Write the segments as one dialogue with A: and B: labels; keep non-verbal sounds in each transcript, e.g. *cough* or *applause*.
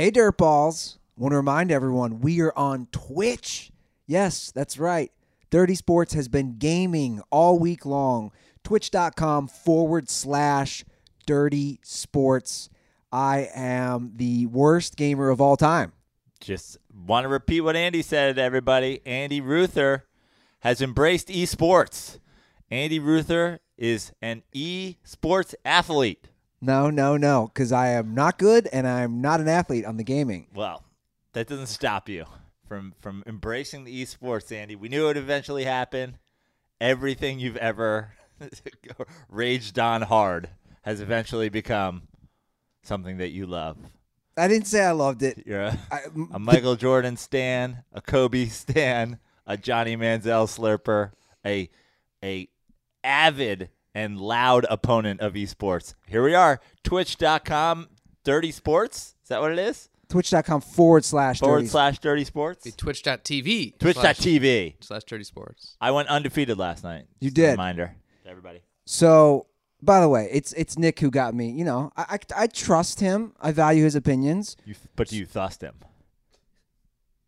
A: Hey, Dirtballs. Want to remind everyone we are on Twitch. Yes, that's right. Dirty Sports has been gaming all week long. Twitch.com forward slash dirty sports. I am the worst gamer of all time.
B: Just want to repeat what Andy said, everybody. Andy Ruther has embraced esports. Andy Ruther is an esports athlete.
A: No, no, no, because I am not good and I'm not an athlete on the gaming.
B: Well, that doesn't stop you from from embracing the esports, Andy. We knew it would eventually happen. Everything you've ever *laughs* raged on hard has eventually become something that you love.
A: I didn't say I loved it.
B: You're a,
A: I,
B: a Michael Jordan stan, a Kobe stan, a Johnny Manziel slurper, a a avid and loud opponent of esports. Here we are, twitch.com, dirty sports. Is that what it is?
A: Twitch.com forward slash
B: Forward
A: dirty
B: slash dirty sports?
C: Be twitch.tv.
B: Twitch.tv.
C: Slash, slash dirty sports.
B: I went undefeated last night.
A: You
B: Just a
A: did.
B: Reminder to everybody.
A: So, by the way, it's it's Nick who got me. You know, I, I, I trust him. I value his opinions.
B: You, but do you thust him.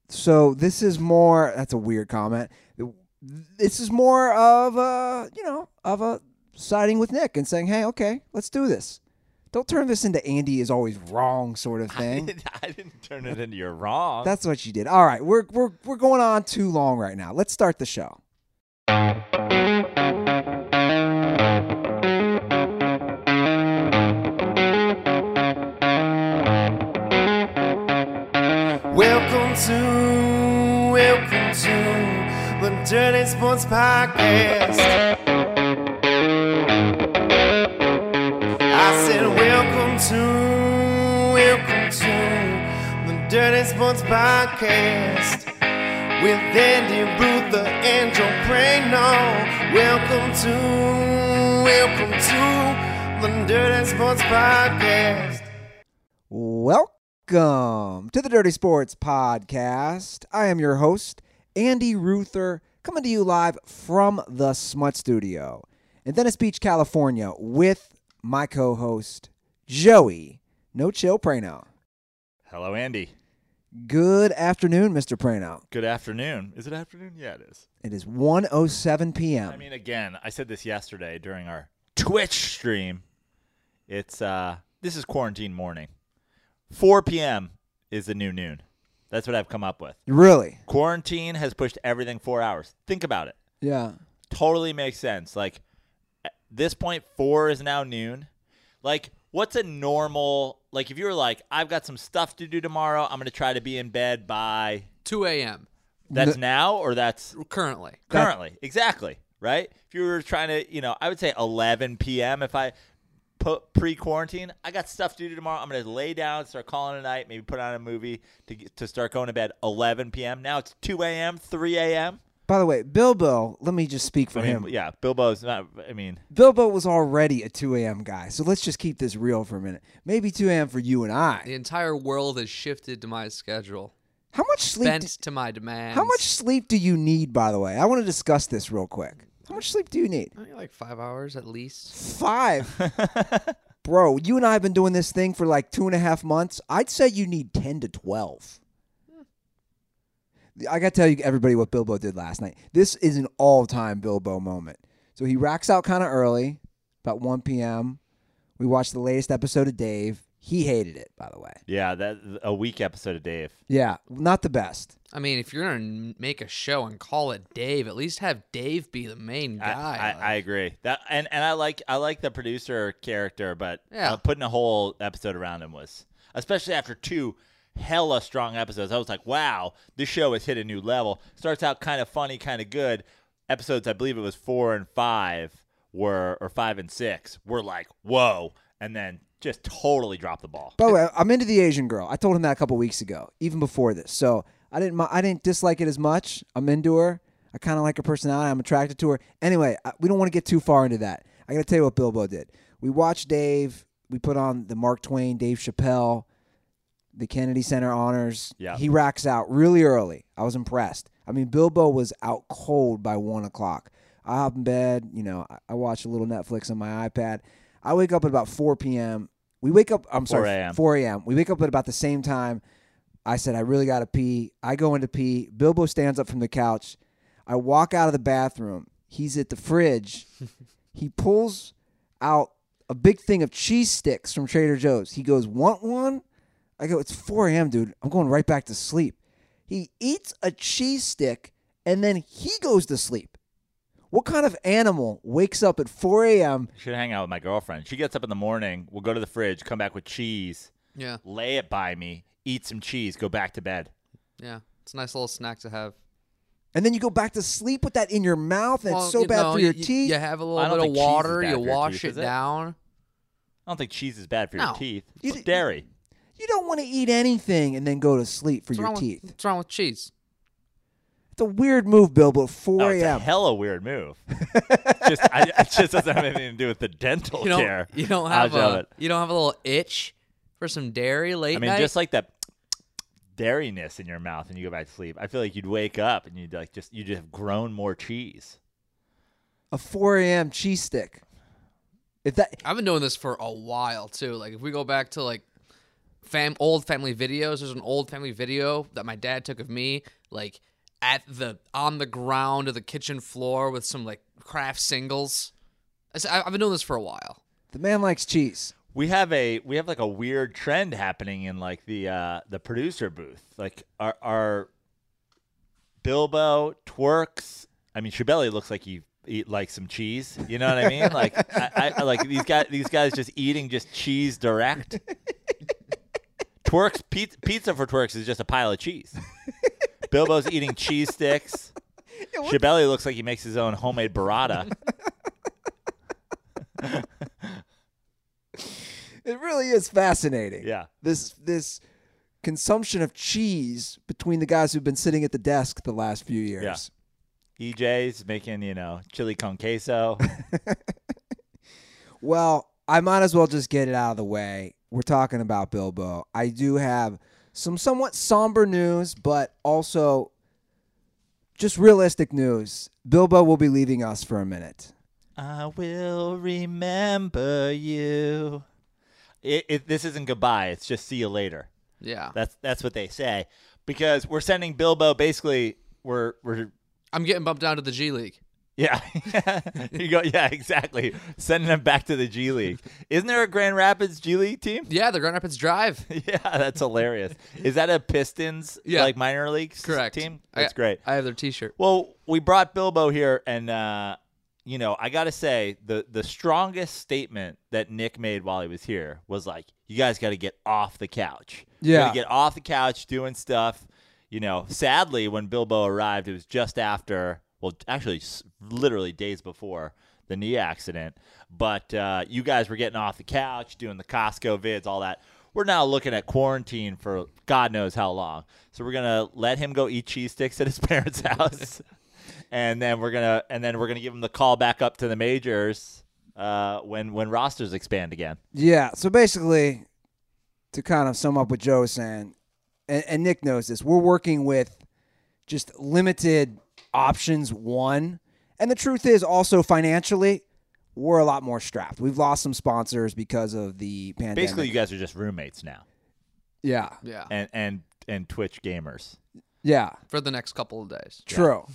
A: So this is more. That's a weird comment. This is more of a you know of a siding with Nick and saying, hey, okay, let's do this. Don't turn this into Andy is always wrong sort of
B: I
A: thing.
B: didn't, I didn't turn it into you're wrong.
A: That's what you did. All right, we're we're we're going on too long right now. Let's start the show.
D: Welcome to, welcome to the Dirty Sports Podcast. To, welcome to the Dirty Sports Podcast with Andy Ruther and Joe Prano. Welcome to, welcome to the Dirty Sports Podcast.
A: Welcome to the Dirty Sports Podcast. I am your host, Andy Ruther, coming to you live from the Smut Studio in Venice Beach, California, with my co host, Joey No Chill Prano.
B: Hello, Andy.
A: Good afternoon, Mr. Prano.
B: Good afternoon. Is it afternoon? Yeah, it is.
A: It is 1.07 p.m.
B: I mean, again, I said this yesterday during our Twitch stream. It's uh, this is quarantine morning. 4 p.m. is the new noon. That's what I've come up with.
A: really?
B: Quarantine has pushed everything four hours. Think about it.
A: Yeah.
B: Totally makes sense. Like at this point, four is now noon. Like, what's a normal? Like, if you were like, I've got some stuff to do tomorrow. I'm gonna try to be in bed by.
C: 2 a.m.
B: That's now or that's
C: currently.
B: currently exactly right if you were trying to you know i would say 11 p.m if i put pre-quarantine i got stuff to do tomorrow i'm gonna lay down start calling it a night maybe put on a movie to, get, to start going to bed 11 p.m now it's 2 a.m 3 a.m
A: By the way, Bilbo, let me just speak for
B: I mean,
A: him.
B: yeah bilbo's not i mean
A: Bilbo was already a 2 a.m. guy, so let's just keep this real for a minute. Maybe 2 a.m. for you and I.
C: The entire world has shifted to my schedule.
A: How much sleep?
C: Bent
A: d-
C: to my demands.
A: how much sleep do you need? By the way, I want to discuss this real quick. How much sleep do you need?
C: I think like five hours at least.
A: Five, *laughs* bro. You and I have been doing this thing for like two and a half months. I'd say you need 10 to 12. I got to tell you, everybody, what Bilbo did last night. This is an all-time Bilbo moment. So he racks out kind of early, about 1 p.m. We watched the latest episode of Dave. He hated it, by the way.
B: yeah that a week episode of dave
A: Yeah, not the best.
C: I mean, if you're gonna make a show and call it Dave, at least have Dave be the main
B: I,
C: guy.
B: I, I agree that and, and i like i like the producer character but
C: Yeah.
B: uh, putting a whole episode around him was especially after two hella strong episodes i was like wow this show has hit a new level starts out kind of funny kind of good episodes i believe it was four and five were or five and six were like whoa and then just totally dropped the ball
A: By the way, I'm into the Asian girl. I told him that a couple weeks ago, even before this. So I didn't. I didn't dislike it as much. I'm into her. I kind of like her personality. I'm attracted to her. Anyway, we don't want to get too far into that. I got to tell you what Bilbo did. We watched Dave. We put on the Mark Twain, Dave Chappelle, the Kennedy Center honors.
B: Yeah.
A: He racks out really early. I was impressed. I mean, Bilbo was out cold by one o'clock. I hop in bed. You know, I, I watch a little Netflix on my iPad. I wake up at about 4 p.m. We wake up. I'm
B: 4
A: sorry,
B: a.m..
A: 4 a.m. We wake up at about the same time. I said I really got to pee. I go into pee. Bilbo stands up from the couch. I walk out of the bathroom. He's at the fridge. *laughs* he pulls out a big thing of cheese sticks from Trader Joe's. He goes, "Want one?" I go, "It's 4 a.m., dude. I'm going right back to sleep." He eats a cheese stick and then he goes to sleep. What kind of animal wakes up at 4 a.m.
B: Should hang out with my girlfriend. She gets up in the morning. We'll go to the fridge, come back with cheese,
C: Yeah,
B: lay it by me, eat some cheese, go back to bed.
C: yeah. It's a nice little snack to have.
A: and then you go back to sleep with that in your mouth and
C: Well,
A: it's so
C: you
A: bad
C: know,
A: for your
C: you,
A: teeth?
C: You have a
B: I
C: little
B: don't
C: bit of
B: think cheese is
C: water.
B: bad
C: You
B: for your
C: wash
B: teeth,
C: it
B: is it?
C: down.
B: I don't think cheese is bad for
C: No.
B: your teeth.
A: You
B: It's
A: d-
B: dairy.
A: You don't want to eat anything and then go to sleep for
C: What's
A: your
C: wrong
A: teeth.
C: With, what's wrong with cheese?
A: It's a weird move, Bill, but 4
B: Oh, it's a
A: a.m.
B: hella weird move. *laughs* just, I, it just doesn't have anything to do with the dental
C: You don't.
B: care.
C: You don't have a.
B: it.
C: You don't have a little itch for some dairy late
B: I mean,
C: night.
B: just like that dairyness in your mouth, and you go back to sleep. I feel like you'd wake up and you'd like just you just have grown more cheese.
A: A 4 a.m. cheese stick. If that
C: I've been doing this for a while too. Like if we go back to like fam old family videos, there's an old family video that my dad took of me like at the on the ground of the kitchen floor with some like Kraft Singles. I've been doing this for a while.
A: the man likes cheese.
B: We have a we have like a weird trend happening in like the uh the producer booth. Like our our Bilbo twerks. I mean, Shabelli looks like he eat like some cheese. You know what I mean? Like I, I like these guys. These guys just eating just cheese direct. *laughs* Twerks pizza, pizza for twerks is just a pile of cheese. *laughs* Bilbo's eating cheese sticks. Shabelli looks like he makes his own homemade burrata. *laughs*
A: It really is fascinating.
B: Yeah.
A: This this consumption of cheese between the guys who've been sitting at the desk the last few years. Yeah.
B: EJ's making, you know, chili con queso. *laughs*
A: Well, I might as well just get it out of the way. We're talking about Bilbo. I do have some somewhat somber news, but also just realistic news. Bilbo will be leaving us for a minute.
B: I will remember you. It, it, this isn't goodbye. It's just see you later.
C: Yeah.
B: That's that's what they say because we're sending Bilbo. Basically, we're we're
C: I'm getting bumped down to the G League.
B: Yeah. *laughs* you go yeah exactly. Sending them back to the G League. Isn't there a Grand Rapids G League team?
C: Yeah, the Grand Rapids Drive. *laughs*
B: yeah, that's hilarious. Is that a Pistons
C: Yeah.
B: like minor leagues
C: Correct.
B: team?
C: I-
B: That's great.
C: I have their T-shirt.
B: Well, we brought Bilbo here, and uh, you know, I gotta say the the strongest statement that Nick made while he was here was like, "You guys got to get off the couch. You
A: Yeah.
B: gotta get off the couch doing stuff." You know, sadly, when Bilbo arrived, it was just after. Well, actually, literally days before the knee accident. But uh, you guys were getting off the couch, doing the Costco vids, all that. We're now looking at quarantine for God knows how long. So we're gonna let him go eat cheese sticks at his *laughs* parents' house, and then we're gonna and then we're gonna give him the call back up to the majors uh, when when rosters expand again.
A: Yeah. So basically, to kind of sum up what Joe was saying, and, and Nick knows this, we're working with just limited options. One, and the truth is also financially, we're a lot more strapped. We've lost some sponsors because of the pandemic.
B: Basically, you guys are just roommates now,
A: yeah,
C: Yeah.
B: and and and Twitch gamers.
A: yeah.
C: For the next couple of days.
A: True.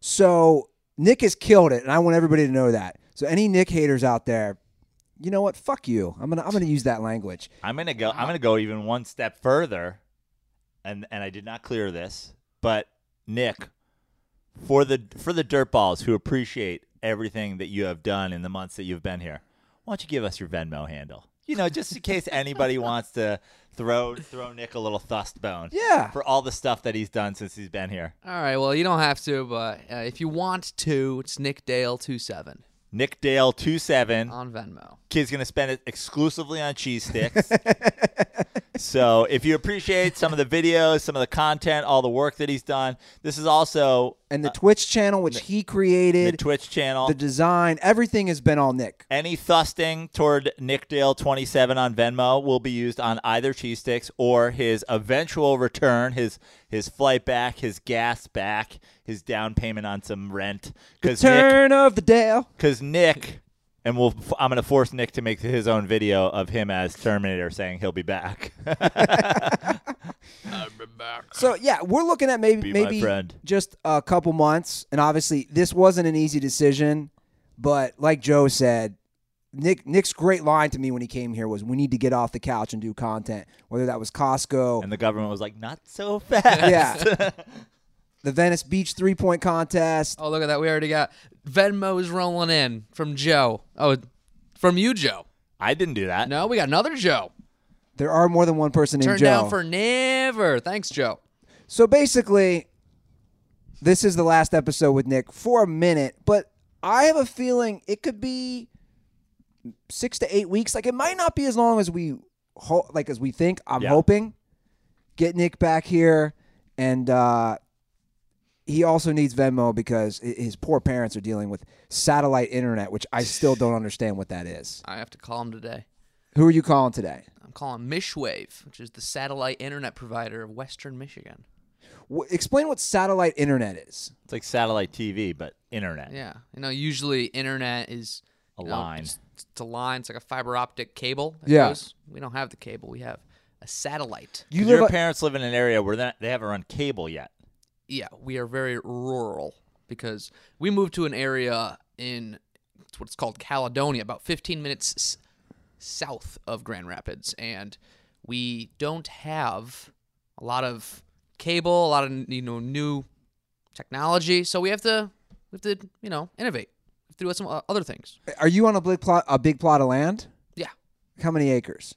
A: So Nick has killed it, and I want everybody to know that. So any Nick haters out there, you know what? Fuck you. I'm gonna I'm gonna use that language.
B: I'm gonna go. I'm gonna go even one step further, and and I did not clear this, but Nick, for the for the dirtballs who appreciate everything that you have done in the months that you've been here, why don't you give us your Venmo handle? You know, just in case anybody *laughs* wants to throw throw Nick a little thust bone.
A: Yeah.
B: For all the stuff that he's done since he's been here.
C: All right. Well, you don't have to, but uh, if you want to, it's Nick Dale 27
B: Nick Dale two seven.
C: on Venmo.
B: Kid's gonna spend it exclusively on cheese sticks. *laughs* so if you appreciate some of the videos, some of the content, all the work that he's done, this is also
A: And the Twitch channel, which he
B: Uh, the
A: created,
B: Twitch channel.
A: the design, everything has been all Nick.
B: Any thusting toward Nick Dale 27 on Venmo will be used on either cheese sticks or his eventual return, his his flight back, his gas back, his down payment on some rent. Because Nick,
A: Turn of the Dale.
B: because Nick and we'll. f- I'm gonna force Nick to make his own video of him as Terminator, saying he'll be back. *laughs*
A: So yeah, we're looking at maybe
B: Be
A: maybe just a couple months, and obviously this wasn't an easy decision, but like Joe said, Nick Nick's great line to me when he came here was, "We need to get off the couch and do content." Whether that was Costco,
B: and the government was like, "Not so fast."
A: yeah, *laughs* the Venice Beach three point contest.
C: Oh, look at that. We already got Venmo's rolling in from Joe. Oh, from you, Joe.
B: I didn't do that.
C: No, we got another Joe.
A: There are more than one person named
C: Turned
A: Joe.
C: down for never. Thanks, Joe.
A: So basically, this is the last episode with Nick for a minute, but I have a feeling it could be six to eight weeks. Like it might not be as long as we ho- like as we think. I'm
B: Yeah.
A: hoping get Nick back here, and uh, he also needs Venmo because his poor parents are dealing with satellite internet, which I still don't understand what that is.
C: I have to call him today.
A: Who are you calling today?
C: I'm calling Michwave, which is the satellite internet provider of Western Michigan.
A: W- explain what satellite internet is.
B: It's like satellite TV, but internet.
C: Yeah, you know, usually internet is
B: A
C: you know,
B: line.
C: just- It's a line. It's like a fiber optic cable. that
A: Yeah.
C: goes- We don't have the cable. We have a satellite.
A: You
B: 'Cause
A: live
B: your
A: a-
B: parents live in an area where they they haven't run cable yet.
C: Yeah, we are very rural because we moved to an area in it's what's called Caledonia, about 15 minutes s- south of Grand Rapids, and we don't have a lot of cable, a lot of you know new technology, so we have to we have to you know innovate. We have to do some other things.
A: Are you on a big plot? A big plot of land?
C: Yeah,
A: How many acres?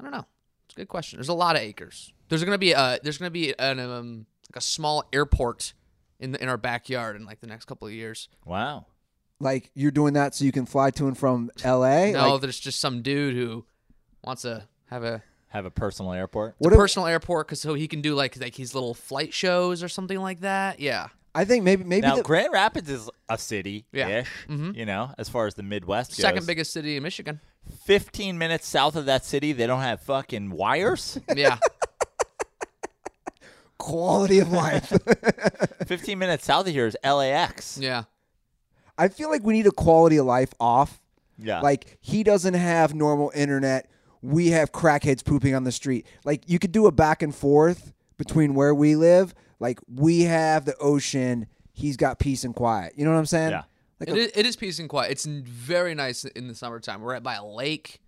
C: I don't know. It's a good question. There's a lot of acres. There's gonna be a there's gonna be an um a small airport in the in our backyard in like the next couple of years.
B: Wow.
A: Like you're doing that so you can fly to and from L.A.
C: No,
A: Like,
C: there's just some dude who wants to have a
B: Have a personal airport.
A: what if-
C: personal airport because so he can do like like his little flight shows or something like that. Yeah,
A: I think maybe maybe
B: Now,
A: the,
B: Grand Rapids is a city
C: Yeah.
B: ish, you know, as far as the Midwest goes.
C: second biggest city in Michigan.
B: 15 minutes south of that city, they don't have fucking wires.
C: Yeah, *laughs*
A: quality of life. *laughs*
B: 15 minutes south of here is LAX.
C: yeah.
A: I feel like we need a quality of life off.
B: Yeah.
A: Like he doesn't have normal internet. We have crackheads pooping on the street. Like you could do a back and forth between where we live. Like we have the ocean. He's got peace and quiet. You know what I'm saying?
B: Yeah.
A: Like
C: It
A: a-
C: is, it is peace and quiet. It's very nice in the summertime. We're at by a lake.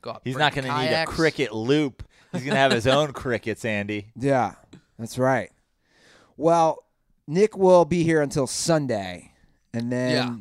C: Go out.
B: He's not going to need a cricket loop. He's going to have his *laughs* own crickets, Andy.
A: Yeah, that's right. Well, Nick will be here until Sunday, and then
C: Yeah.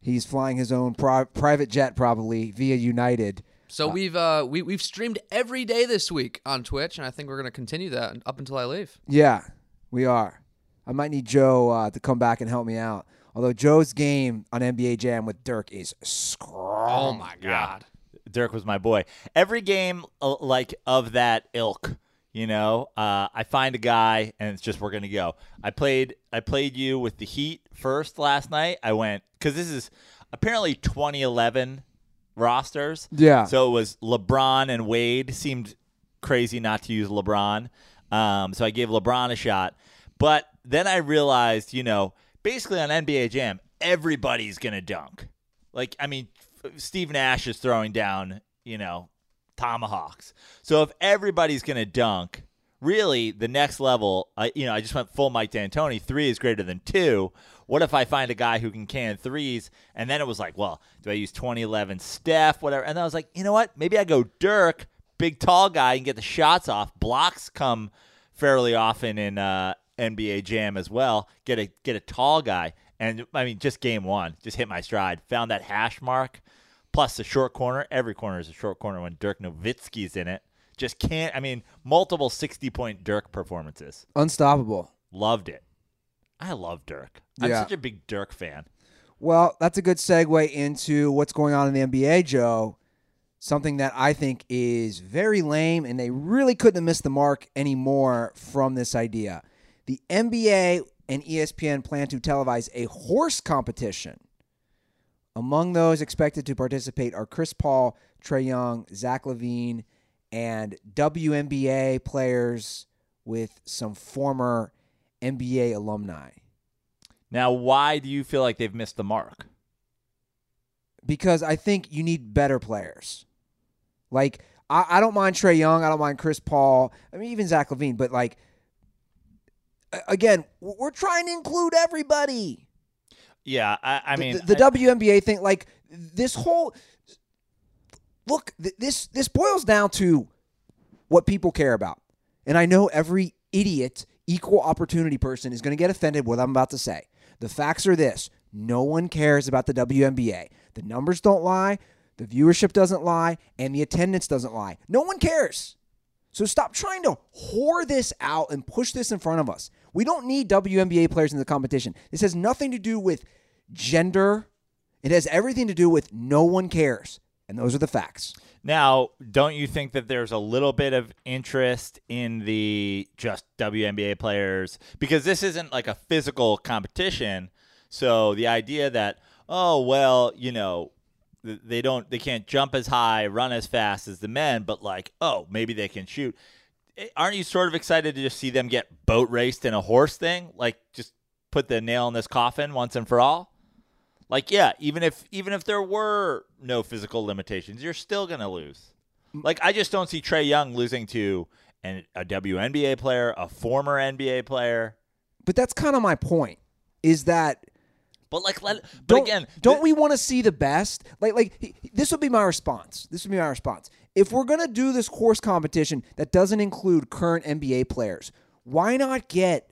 A: he's flying his own pri- private jet, probably via United.
C: So we've uh we we've streamed every day this week on Twitch, and I think we're gonna continue that up until I leave.
A: Yeah, we are. I might need Joe uh, to come back and help me out. Although Joe's game on NBA Jam with Dirk is strong.
C: Oh my god.
B: Dirk was my boy. Every game uh, like of that ilk, you know, uh, I find a guy and it's just we're gonna go. I played I played you with the Heat first last night. I went because this is apparently 2011 rosters.
A: Yeah.
B: So it was LeBron and Wade. Seemed crazy not to use LeBron. Um, so I gave LeBron a shot. But then I realized, you know, basically on NBA Jam, everybody's gonna dunk. Like, I mean, Steve Nash is throwing down, you know, tomahawks. So if everybody's gonna dunk, really the next level, I you know, I just went full Mike D'Antoni. Three is greater than two. What if I find a guy who can can threes? And then it was like, well, do I use 2011 Steph, whatever? And then I was like, you know what? Maybe I go Dirk, big tall guy, and get the shots off. Blocks come fairly often in uh, NBA Jam as well. Get a get a tall guy, and I mean, just game one, just hit my stride. Found that hash mark, plus the short corner. Every corner is a short corner when Dirk Nowitzki's in it. Just can't. I mean, multiple sixty point Dirk performances.
A: Unstoppable.
B: Loved it. I love Dirk. I'm
A: Yeah.
B: such a big Dirk fan.
A: Well, that's a good segue into what's going on in the NBA, Joe. Something that I think is very lame, and they really couldn't have missed the mark anymore from this idea. The NBA and ESPN plan to televise a horse competition. Among those expected to participate are Chris Paul, Trae Young, Zach LaVine, and WNBA players with some former NBA alumni.
B: Now, why do you feel like they've missed the mark?
A: because I think you need better players. Like I, I don't mind Trae Young, I don't mind Chris Paul, I mean even Zach LaVine, but like again, we're trying to include everybody.
B: Yeah, I, I mean,
A: the, the
B: I-
A: WNBA thing, like this whole look, th- this this boils down to what people care about, and I know every idiot, equal opportunity person is going to get offended with what I'm about to say. The facts are this: no one cares about the WNBA. The numbers don't lie, the viewership doesn't lie, and the attendance doesn't lie. No one cares. So stop trying to whore this out and push this in front of us. We don't need WNBA players in the competition. This has nothing to do with gender. It has everything to do with no one cares. And those are the facts.
B: Now, don't you think that there's a little bit of interest in the just WNBA players because this isn't like a physical competition? So the idea that oh well, you know, they don't they can't jump as high, run as fast as the men, but like oh maybe they can shoot. Aren't you sort of excited to just see them get boat raced in a horse thing? Like just put the nail in this coffin once and for all? Like, yeah, even if even if there were no physical limitations, you're still gonna lose. Like, I just don't see Trae Young losing to an, a WNBA player, a former NBA player.
A: But that's kind of my point. Is that
B: But like, let, but
A: don't,
B: again,
A: don't
B: th-
A: we want to see the best? Like, like this would be my response. This would be my response. If we're gonna do this horse competition that doesn't include current NBA players, why not get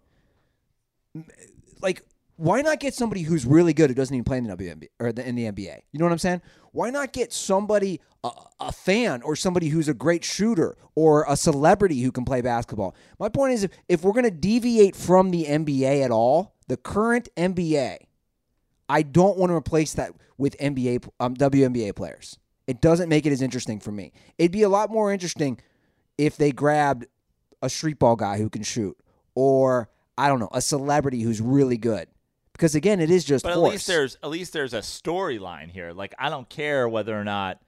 A: like why not get somebody who's really good who doesn't even play in the WNBA or the, in the NBA? You know what I'm saying? Why not get somebody a, a fan or somebody who's a great shooter or a celebrity who can play basketball? My point is if, if we're going to deviate from the NBA at all, the current NBA, I don't want to replace that with NBA um, WNBA players. It doesn't make it as interesting for me. It'd be a lot more interesting if they grabbed a street ball guy who can shoot or I don't know, a celebrity who's really good. Because again, it is just
B: but at least there's at least there's a storyline here. Like, I don't care whether or not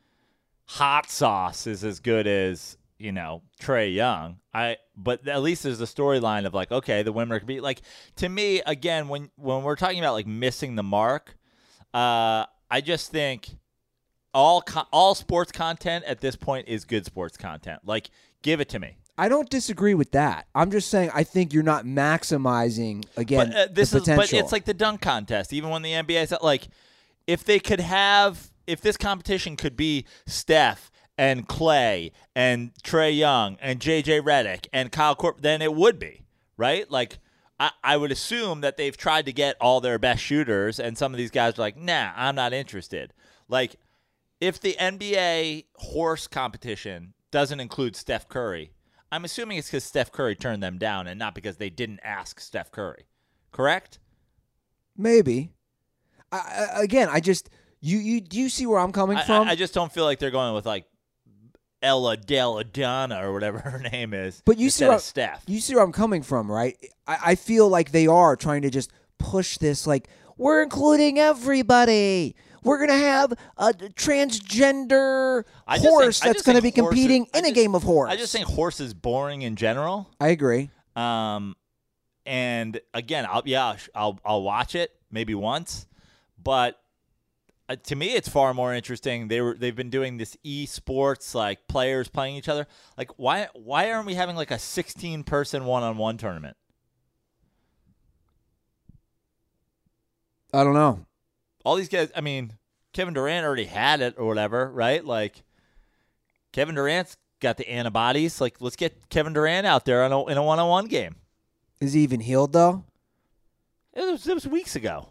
B: hot sauce is as good as you know Trae Young. I but at least there's a storyline of like, okay, the women could be like to me again when when we're talking about like missing the mark. Uh, I just think all co- all sports content at this point is good sports content. Like, give it to me.
A: I don't disagree with that. I'm just saying I think you're not maximizing again
B: but uh, this
A: the
B: is but it's like the dunk contest even when the NBA is like if they could have if this competition could be Steph and Clay and Trae Young and JJ Redick and Kyle Korver then it would be right like I, I would assume that they've tried to get all their best shooters and some of these guys are like nah I'm not interested like if the NBA horse competition doesn't include Steph Curry I'm assuming it's because Steph Curry turned them down and not because they didn't ask Steph Curry. Correct?
A: maybe. I, I, again, I just you you do you see where I'm coming
B: I,
A: from?
B: I, I just don't feel like they're going with like Ella Della Donna or whatever *laughs* her name is.
A: But you see where
B: Steph.
A: You see where I'm coming from, right? I, I feel like they are trying to just push this, like we're including everybody. We're gonna have a transgender
B: just think-
A: horse that's gonna be competing in a game of horse.
B: I just think horse is boring in general.
A: I agree.
B: Um, and again, I'll yeah, I'll I'll watch it maybe once, but uh, to me, it's far more interesting. They were they've been doing this esports like players playing each other. Like why why aren't we having like a sixteen person one on one tournament?
A: I don't know.
B: All these guys i mean kevin durant already had it or whatever right? Like kevin durant's got the antibodies. Like let's get kevin durant out there on a, in a one-on-one game.
A: Is he even healed though?
B: it was, it was weeks ago.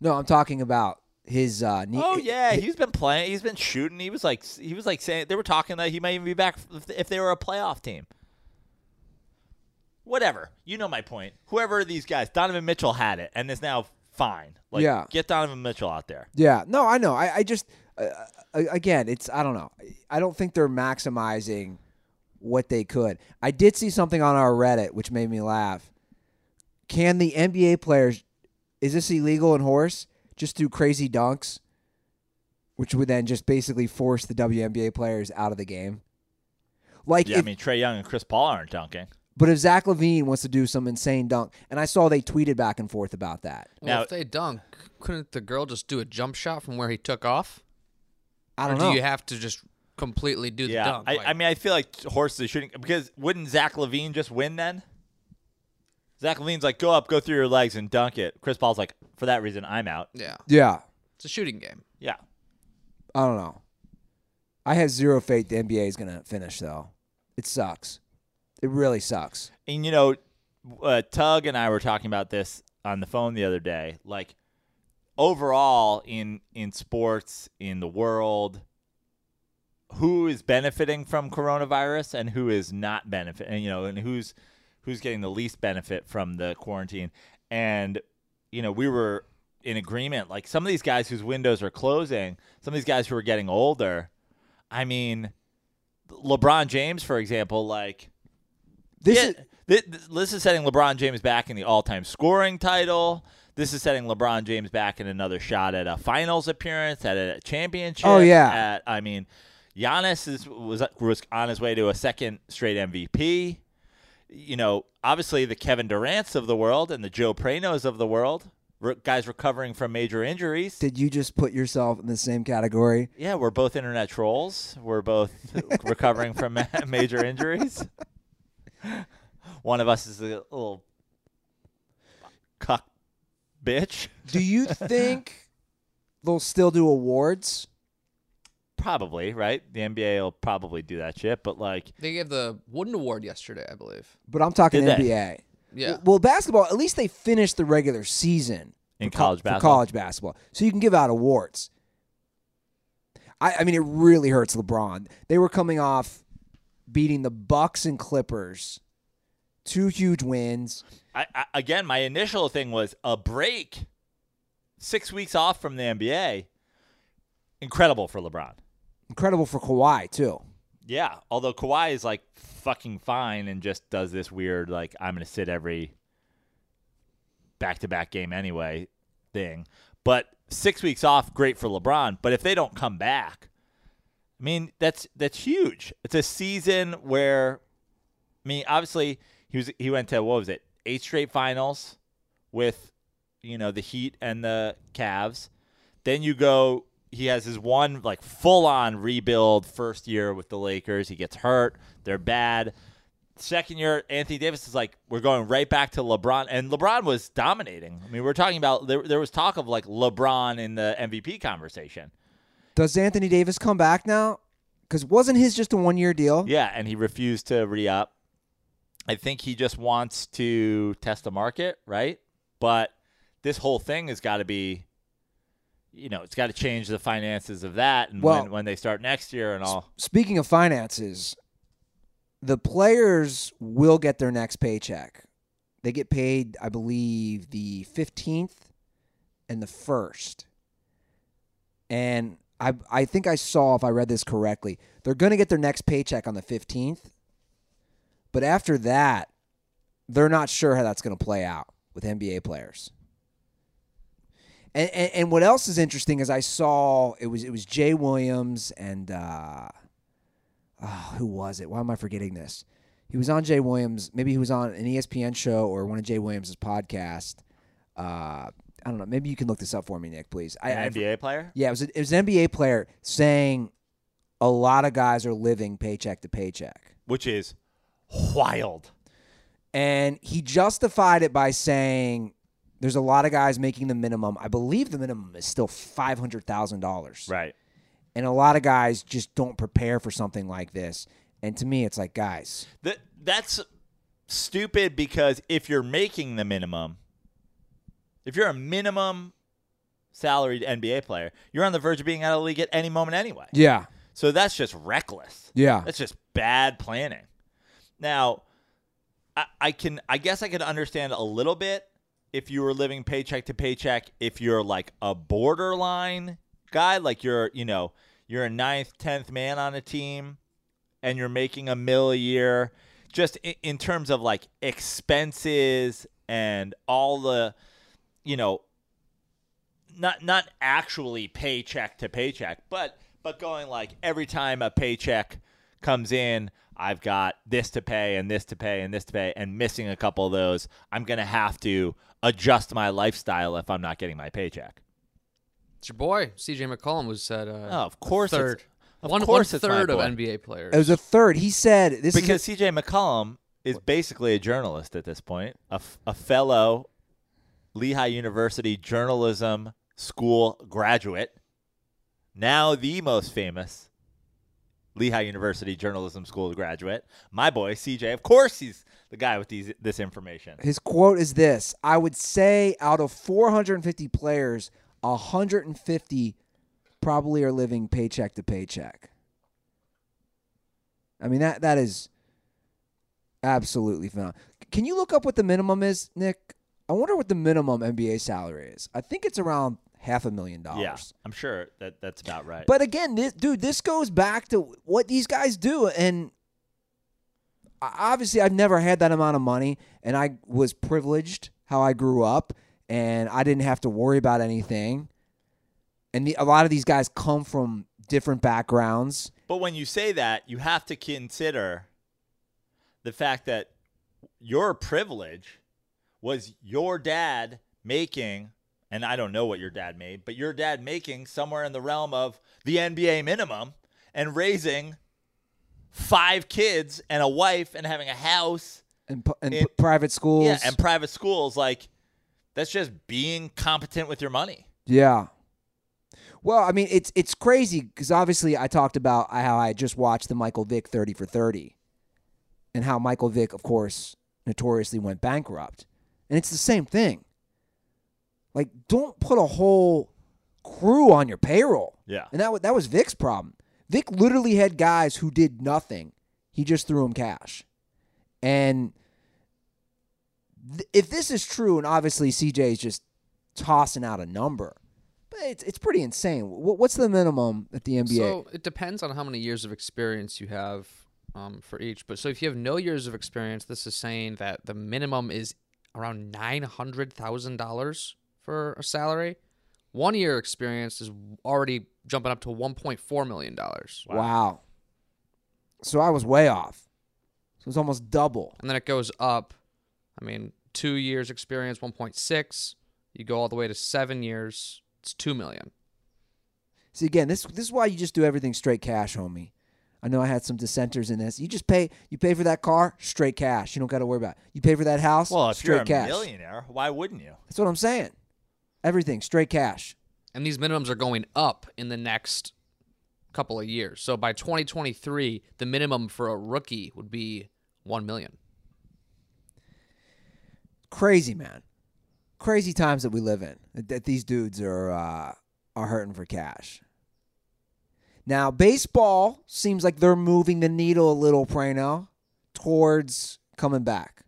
A: No, I'm talking about his uh, knee.
B: oh yeah he's been playing he's been shooting. He was like he was like saying they were talking that he might even be back if, if they were a playoff team. Whatever. You know my point. Whoever these guys donovan mitchell had it and is now fine like
A: Yeah.
B: get donovan mitchell out there
A: Yeah, no, I know. I, I just uh, uh, again, it's I don't know. I don't think they're maximizing what they could. I did see something on our Reddit which made me laugh. Can the NBA players is this illegal in horse? Just do crazy dunks, which would then just basically force the WNBA players out of the game. Like
B: yeah i mean trae young and chris paul aren't dunking
A: But if Zach LaVine wants to do some insane dunk, and I saw they tweeted back and forth about that.
C: Well,
B: Now-
C: if they dunk, couldn't the girl just do a jump shot from where he took off?
A: I don't
C: do
A: know.
C: you have to just completely do the dunk?
B: I,
C: Like,
B: I mean, I feel like horses are shooting because wouldn't Zach LaVine just win then? Zach LaVine's like, go up, go through your legs, and dunk it. Chris Paul's like, for that reason, I'm out.
C: yeah,
A: yeah,
C: it's a shooting game.
B: Yeah,
A: I don't know. I have zero faith the NBA is gonna finish though. It sucks. It really sucks.
B: and you know, uh, Tug and I were talking about this on the phone the other day. Like, overall in in sports in the world, who is benefiting from coronavirus and who is not benefiting? And, you know, and who's who's getting the least benefit from the quarantine? And you know, we were in agreement. Like some of these guys whose windows are closing, some of these guys who are getting older. I mean, LeBron James, for example, like
A: This
B: yeah,
A: is
B: thi- thi- this is setting LeBron James back in the all-time scoring title. This is setting LeBron James back in another shot at a finals appearance, at a championship.
A: Oh, yeah.
B: At I mean, Giannis is, was was on his way to a second straight MVP. You know, obviously the Kevin Durant's of the world and the Joe Pranos of the world, re- guys recovering from major injuries.
A: did you just put yourself in the same category?
B: Yeah, we're both internet trolls. We're both *laughs* recovering from ma- major injuries. *laughs* One of us is a little cuck bitch.
A: Do you *laughs* think they'll still do awards?
B: Probably, right? The NBA will probably do that shit, but like,
C: They gave the Wooden Award yesterday, I believe.
A: But I'm talking
B: Did they?
A: NBA.
C: Yeah.
A: Well, well, basketball. At least they finished the regular season
B: In
A: for co-
B: college
A: for
B: basketball.
A: college basketball, so you can give out awards. I, I mean, it really hurts LeBron. They were coming off beating the Bucks and Clippers, two huge wins.
B: I, I again, my initial thing was a break, six weeks off from the NBA. Incredible for LeBron.
A: Incredible for Kawhi too.
B: Yeah, although Kawhi is like fucking fine and just does this weird like I'm gonna sit every back to back game anyway thing. But six weeks off, great for LeBron. But if they don't come back, I mean that's that's huge. It's a season where I mean, obviously he was he went to what was it, eight straight finals with you know the Heat and the Cavs. Then you go. He has his one like full on rebuild first year with the Lakers. He gets hurt. They're bad. Second year, Anthony Davis is like, we're going right back to LeBron, and LeBron was dominating. I mean, we're talking about there. There was talk of like LeBron in the MVP conversation.
A: Does Anthony Davis come back now? Because wasn't his just a one year deal?
B: Yeah, and he refused to re up. I think he just wants to test the market, right? But this whole thing has got to be, you know, it's got to change the finances of that, and
A: Well-
B: when, when they start next year and all.
A: Speaking of finances, the players will get their next paycheck. They get paid, I believe, the 15th and the 1st. And I I think I saw if I read this correctly, they're going to get their next paycheck on the 15th. But after that, they're not sure how that's going to play out with NBA players. And, and and what else is interesting is I saw it was it was Jay Williams and uh, oh, who was it? Why am I forgetting this? He was on Jay Williams. Maybe he was on an ESPN show or one of Jay Williams' podcast. Uh, I don't know. Maybe you can look this up for me, Nick, please. I,
B: An
A: I-
B: NBA player?
A: yeah, it was, a, it was an NBA player saying a lot of guys are living paycheck to paycheck.
B: Which is wild.
A: And he justified it by saying there's a lot of guys making the minimum. I believe the minimum is still $500,000.
B: Right.
A: And a lot of guys just don't prepare for something like this. And to me, it's like, guys,
B: That that's stupid because if you're making the minimum, if you're a minimum salaried NBA player, you're on the verge of being out of the league at any moment anyway.
A: yeah,
B: So that's just reckless.
A: yeah.
B: That's just bad planning. Now, I, I can I guess I could understand a little bit if you were living paycheck to paycheck, if you're like a borderline guy, like you're, you know, you're a ninth, tenth man on a team and you're making a mill a year, just in, in terms of like expenses and all the, you know, not not actually paycheck to paycheck, but but going like every time a paycheck comes in, I've got this to pay and this to pay and this to pay and missing a couple of those, I'm going to have to adjust my lifestyle if I'm not getting my paycheck.
C: It's your boy CJ McCollum was said. Uh,
B: Oh, of course it's-
C: third.
B: of
C: one
B: course
C: one
B: it's my
C: third of. NBA players.
A: It was a third. He said this
B: because
A: is
B: CJ McCollum is basically a journalist at this point, a, f- a fellow Lehigh University journalism school graduate, now the most famous Lehigh University journalism school graduate. My boy CJ, of course, he's the guy with these this information.
A: his quote is this. I would say out of 450 players, 150 probably are living paycheck to paycheck. I mean that that is absolutely phenomenal. Can you look up what the minimum is, Nick? I wonder what the minimum NBA salary is. I think it's around half a million dollars.
B: Yeah, I'm sure that that's about right.
A: But again, this, dude, this goes back to what these guys do, and obviously, I've never had that amount of money, and I was privileged how I grew up, and I didn't have to worry about anything. And the, a lot of these guys come from different backgrounds.
B: But when you say that, you have to consider the fact that your privilege was your dad making, and I don't know what your dad made, but your dad making somewhere in the realm of the NBA minimum and raising five kids and a wife and having a house.
A: And, and
B: In-
A: private schools.
B: Yeah, and private schools. Like, that's just being competent with your money.
A: Yeah. Well, I mean, it's it's crazy because obviously I talked about how I just watched the Michael Vick thirty for thirty, and how Michael Vick, of course, notoriously went bankrupt, and it's the same thing. Like, don't put a whole crew on your payroll.
B: Yeah.
A: And that that was Vick's problem. Vic literally had guys who did nothing. He just threw them cash. And th- if this is true, and obviously CJ is just tossing out a number, but it's it's pretty insane. Wh- What's the minimum at the NBA?
C: So it depends on how many years of experience you have um, for each. But so if you have no years of experience, this is saying that the minimum is around nine hundred thousand dollars for a salary. One year experience is already jumping up to one point four million dollars,
A: wow. So I was way off. So it was almost double.
C: and then it goes up. I mean, two years experience, one point six. You go all the way to seven years, it's two million.
A: See again, this this is why you just do everything straight cash, homie. I know I had some dissenters in this. You just pay you pay for that car, straight cash. You don't got to worry about. It. You pay for that house,
B: Well, if
A: straight
B: you're a
A: cash.
B: millionaire, why wouldn't you?
A: That's what I'm saying. Everything straight cash.
C: and these minimums are going up in the next couple of years. So by 2023, the minimum for a rookie would be 1 million.
A: Crazy man, crazy times that we live in. That, that these dudes are uh, are hurting for cash. Now baseball seems like they're moving the needle a little, Prano, towards coming back.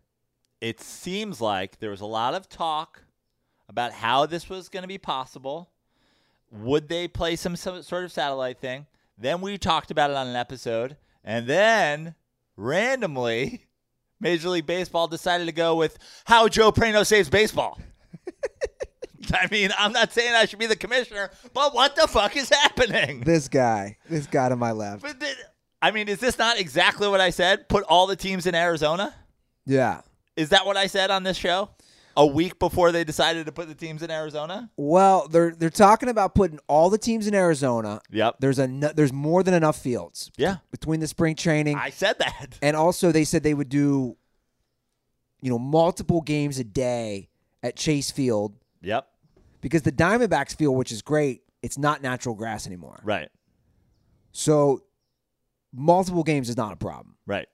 B: it seems like there was a lot of talk about how this was going to be possible. Would they play some, some sort of satellite thing? Then we talked about it on an episode, and then randomly, *laughs* Major League Baseball decided to go with how Joe Prano saves baseball. *laughs* I mean, I'm not saying I should be the commissioner, but what the fuck is happening?
A: This guy, this guy to my left.
B: But th- I mean, is this not exactly what I said? Put all the teams in Arizona?
A: Yeah.
B: Is that what I said on this show? A week before they decided to put the teams in Arizona?
A: Well, they're they're talking about putting all the teams in Arizona.
B: Yep.
A: There's a there's more than enough fields
B: Yeah.
A: between the spring training
B: I said that.
A: and also they said they would do you know multiple games a day at Chase Field
B: Yep.
A: because the Diamondbacks field which is great, it's not natural grass anymore.
B: Right.
A: So multiple games is not a problem.
B: Right.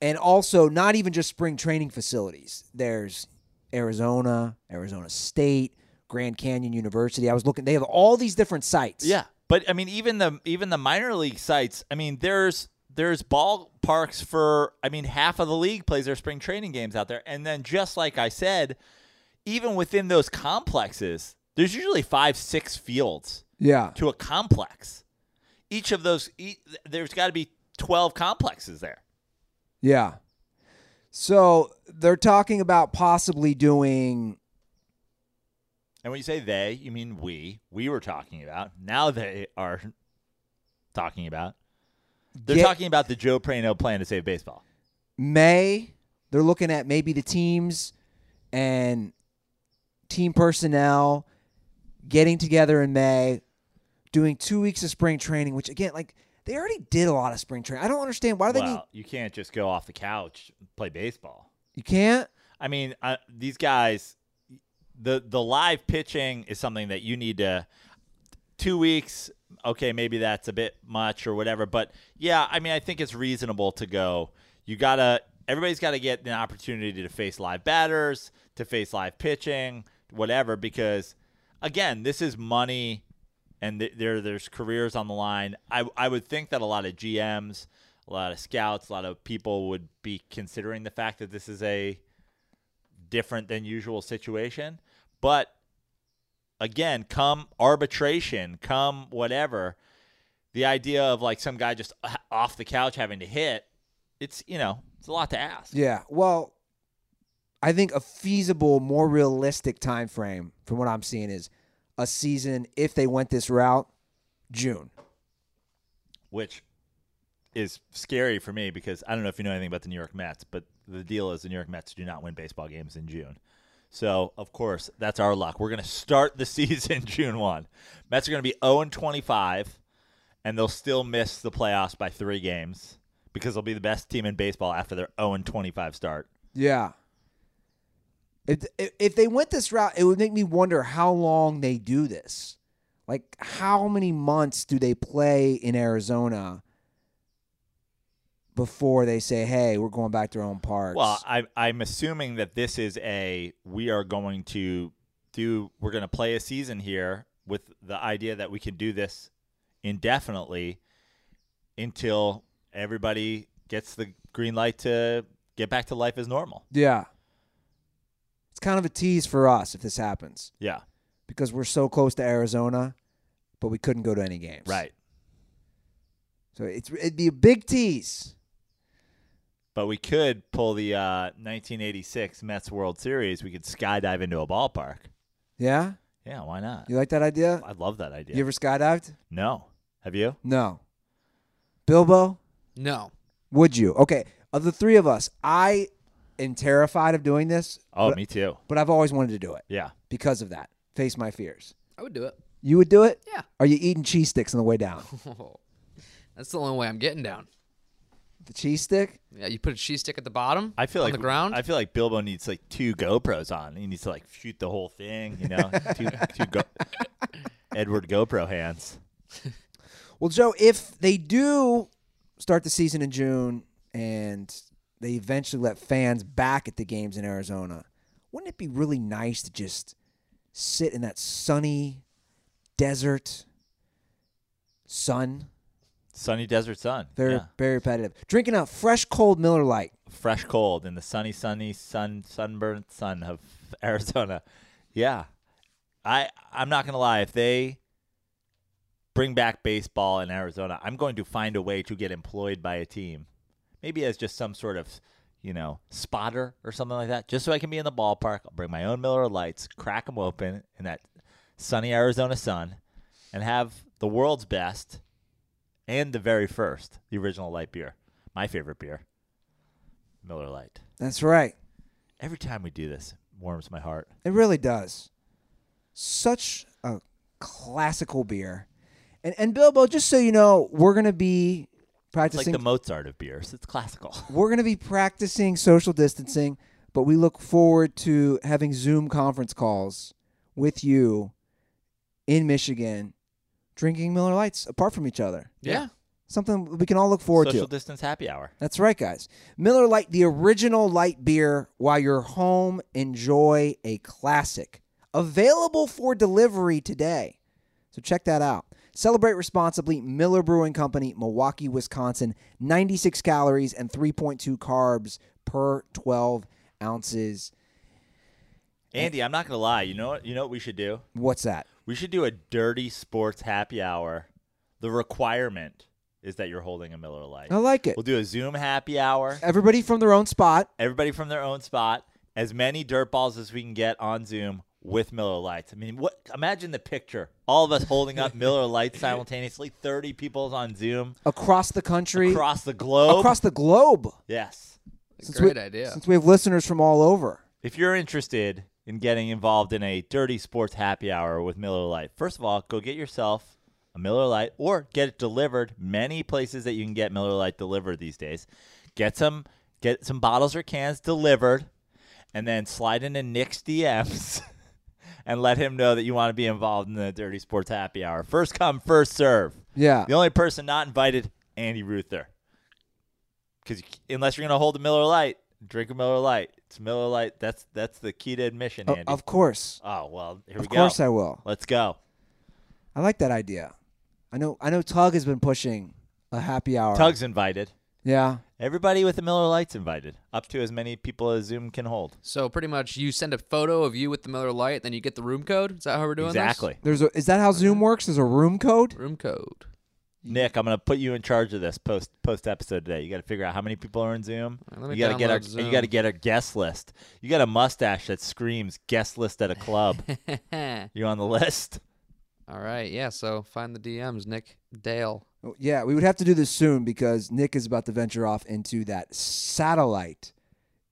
A: And also not even just spring training facilities. There's Arizona, Arizona State, Grand Canyon University. I was looking they have all these different sites.
B: Yeah. But I mean even the even the minor league sites, I mean there's there's ballparks for I mean half of the league plays their spring training games out there. And then just like I said, even within those complexes, there's usually 5 6 fields
A: Yeah.
B: to a complex. Each of those e- there's got to be 12 complexes there.
A: Yeah. So they're talking about possibly doing
B: And when you say they, you mean we. We were talking about. Now they are talking about. They're
A: Get-
B: talking about the Joe Prano plan to save baseball.
A: May they're looking at maybe the teams and team personnel getting together in May, doing two weeks of spring training. Which again, like they already did a lot of spring training. I don't understand why do they need.
B: Well, you can't just go off the couch and play baseball.
A: You can't.
B: I mean, uh, these guys, the the live pitching is something that you need to. Two weeks, okay, maybe that's a bit much or whatever, but yeah, I mean, I think it's reasonable to go. You gotta, everybody's got to get an opportunity to face live batters, to face live pitching, whatever, because again, this is money, and th- there there's careers on the line. I I would think that a lot of GMs, a lot of scouts, a lot of people would be considering the fact that this is a different than usual situation. But again, come arbitration, come whatever, the idea of like some guy just uh, off the couch having to hit, it's you know, it's a lot to ask.
A: Yeah. Well, I think a feasible, more realistic time frame from what I'm seeing is a season if they went this route, June.
B: Which is scary for me because I don't know if you know anything about the New York Mets, but the deal is the New York Mets do not win baseball games in June. So, of course, that's our luck. We're going to start the *laughs* season June 1. Mets are going to be 0 and 25 and they'll still miss the playoffs by 3 games because they'll be the best team in baseball after their 0 and 25 start.
A: Yeah. If, if they went this route, it would make me wonder how long they do this. Like, how many months do they play in Arizona before they say, "Hey, we're going back to our own parks"?
B: Well, I, I'm assuming that this is a we are going to do we're going to play a season here with the idea that we can do this indefinitely until everybody gets the green light to get back to life as normal.
A: yeah. It's kind of a tease for us if this happens
B: Yeah,
A: because we're so close to Arizona, but we couldn't go to any games.
B: right.
A: So it's it'd be a big tease.
B: But we could pull the uh, 1986 Mets World Series. We could skydive into a ballpark.
A: Yeah.
B: Yeah, why not?
A: You like that idea?
B: I love that idea.
A: You ever skydived?
B: no, have you?
A: No. Bilbo,
C: No.
A: would you? Okay. Of the three of us, I am terrified of doing this.
B: Oh,
A: but,
B: me too.
A: but I've always wanted to do it
B: Yeah.
A: because of that. Face my fears.
C: I would do it.
A: You would do it?
C: Yeah.
A: Are you eating cheese sticks on the way down? *laughs*
C: That's the only way I'm getting down.
A: the cheese stick?
C: Yeah, you put a cheese stick at the bottom.
B: I feel
C: on
B: like
C: the ground.
B: I feel like Bilbo needs like two GoPros on. He needs to like shoot the whole thing. You know, *laughs* two two Go- *laughs* Edward GoPro hands.
A: Well, Joe, if they do start the season in June and they eventually let fans back at the games in Arizona, wouldn't it be really nice to just sit in that sunny desert sun?
B: Sunny desert sun.
A: Very,
B: Yeah.
A: very repetitive. Drinking a fresh, cold Miller Lite.
B: Fresh cold in the sunny, sunny sun, sunburnt sun of *laughs* Arizona. Yeah, I I'm not gonna lie. If they bring back baseball in Arizona, I'm going to find a way to get employed by a team, maybe as just some sort of you know spotter or something like that, just so I can be in the ballpark. I'll bring my own Miller Lites, crack them open in that sunny Arizona sun, and have the world's best and the very first, the original light beer, my favorite beer, Miller Lite.
A: That's right.
B: Every time we do this, it warms my heart.
A: It really does. Such a classical beer. And and Bilbo, just so you know, we're gonna be
B: It's like the Mozart of beers. It's classical. *laughs*
A: we're gonna be practicing social distancing, but we look forward to having Zoom conference calls with you in Michigan, drinking Miller Lites apart from each other.
C: yeah.
A: Something we can all look forward
B: Social
A: to.
B: Social distance happy hour.
A: That's right, guys. Miller Lite, the original light beer, while you're home, enjoy a classic. Available for delivery today. So check that out. Celebrate responsibly. Miller Brewing Company, Milwaukee, Wisconsin. 96 calories and 3.2 carbs per 12 ounces.
B: Andy, I'm not gonna lie. You know what? You know what we should do?
A: What's that?
B: We should do a dirty sports happy hour. The requirement is that you're holding a Miller Lite.
A: I like it.
B: We'll do a Zoom happy hour.
A: Everybody from their own spot.
B: Everybody from their own spot. As many dirt balls as we can get on Zoom. With Miller Lites. I mean, what? Imagine the picture: all of us holding up Miller Lites *laughs* simultaneously. Thirty people on Zoom
A: Across the country,
B: across the globe.
A: across the globe.
B: yes.
A: Since
C: Great
A: we,
C: idea.
A: Since we have listeners from all over.
B: If you're interested in getting involved in a dirty sports happy hour with Miller Lite, first of all, go get yourself a Miller Lite or get it delivered. Many places that you can get Miller Lite delivered these days. Get some get some bottles or cans delivered and then slide into Nick's DMs *laughs* and let him know that you want to be involved in the dirty sports happy hour. First come, first serve.
A: Yeah.
B: The only person not invited, Andy Ruther. Because unless you're gonna hold a Miller Lite, drink a Miller Lite. It's Miller Lite. That's that's the key to admission, Andy.
A: of course.
B: oh well, here we go.
A: Of course I will.
B: Let's go.
A: I like that idea. I know I know Tug has been pushing a happy hour.
B: Tug's invited.
A: Yeah.
B: Everybody with the Miller Lite's invited, up to as many people as Zoom can hold.
C: So pretty much, you send a photo of you with the Miller Lite, then you get the room code. Is that how we're doing this?
B: Exactly.
A: There's a is that how Zoom works? There's a room code?
C: Room code.
B: Nick, I'm gonna put you in charge of this post post episode today. You got to figure out how many people are in Zoom.
C: right, let me
B: you got to get our
C: download
B: you got to get our guest list. You got a mustache that screams guest list at a club. *laughs* you on the list?
C: All right, yeah. So find the DMs, Nick Dale.
A: Oh, Yeah, we would have to do this soon because Nick is about to venture off into that satellite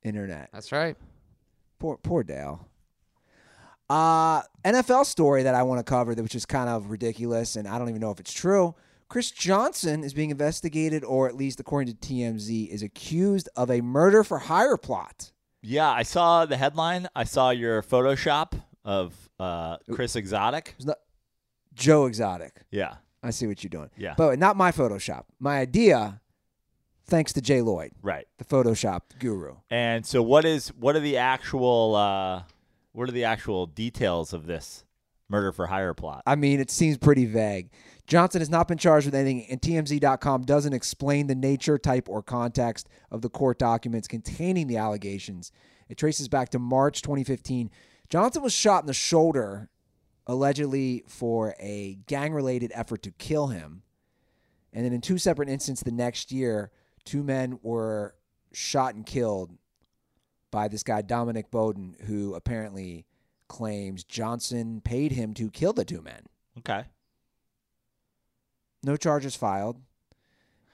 A: internet.
C: That's right.
A: Poor poor Dale. Uh NFL story that I want to cover, which is kind of ridiculous, and I don't even know if it's true. Chris Johnson is being investigated, or at least according to TMZ, is accused of a murder for hire plot.
B: Yeah, I saw the headline. I saw your Photoshop of uh, Chris Exotic.
A: Not Joe Exotic.
B: Yeah,
A: I see what you're doing.
B: Yeah.
A: But not my Photoshop. My idea, thanks to Jay Lloyd,
B: right.
A: the Photoshop guru.
B: And so, what is what are the actual uh, what are the actual details of this murder for hire plot?
A: I mean, it seems pretty vague. Johnson has not been charged with anything, and TMZ.com doesn't explain the nature, type, or context of the court documents containing the allegations. It traces back to March 2015. Johnson was shot in the shoulder, allegedly for a gang related effort to kill him. And then in two separate incidents the next year, two men were shot and killed by this guy, Dominic Bowden, who apparently claims Johnson paid him to kill the two men.
B: Okay.
A: No charges filed.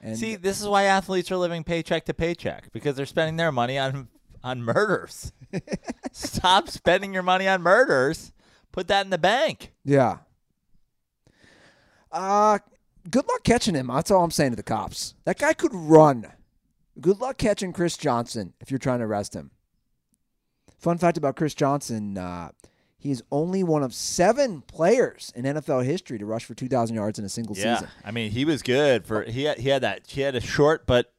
A: And
B: See, this is why athletes are living paycheck to paycheck because they're spending their money on on murders. *laughs* Stop spending your money on murders. Put that in the bank.
A: yeah. Uh good luck catching him. That's all I'm saying to the cops. That guy could run. Good luck catching Chris Johnson if you're trying to arrest him. Fun fact about Chris Johnson, uh, he is only one of seven players in NFL history to rush for 2,000 yards in a single
B: Yeah,
A: season.
B: I mean, he was good for he had, he had that he had a short but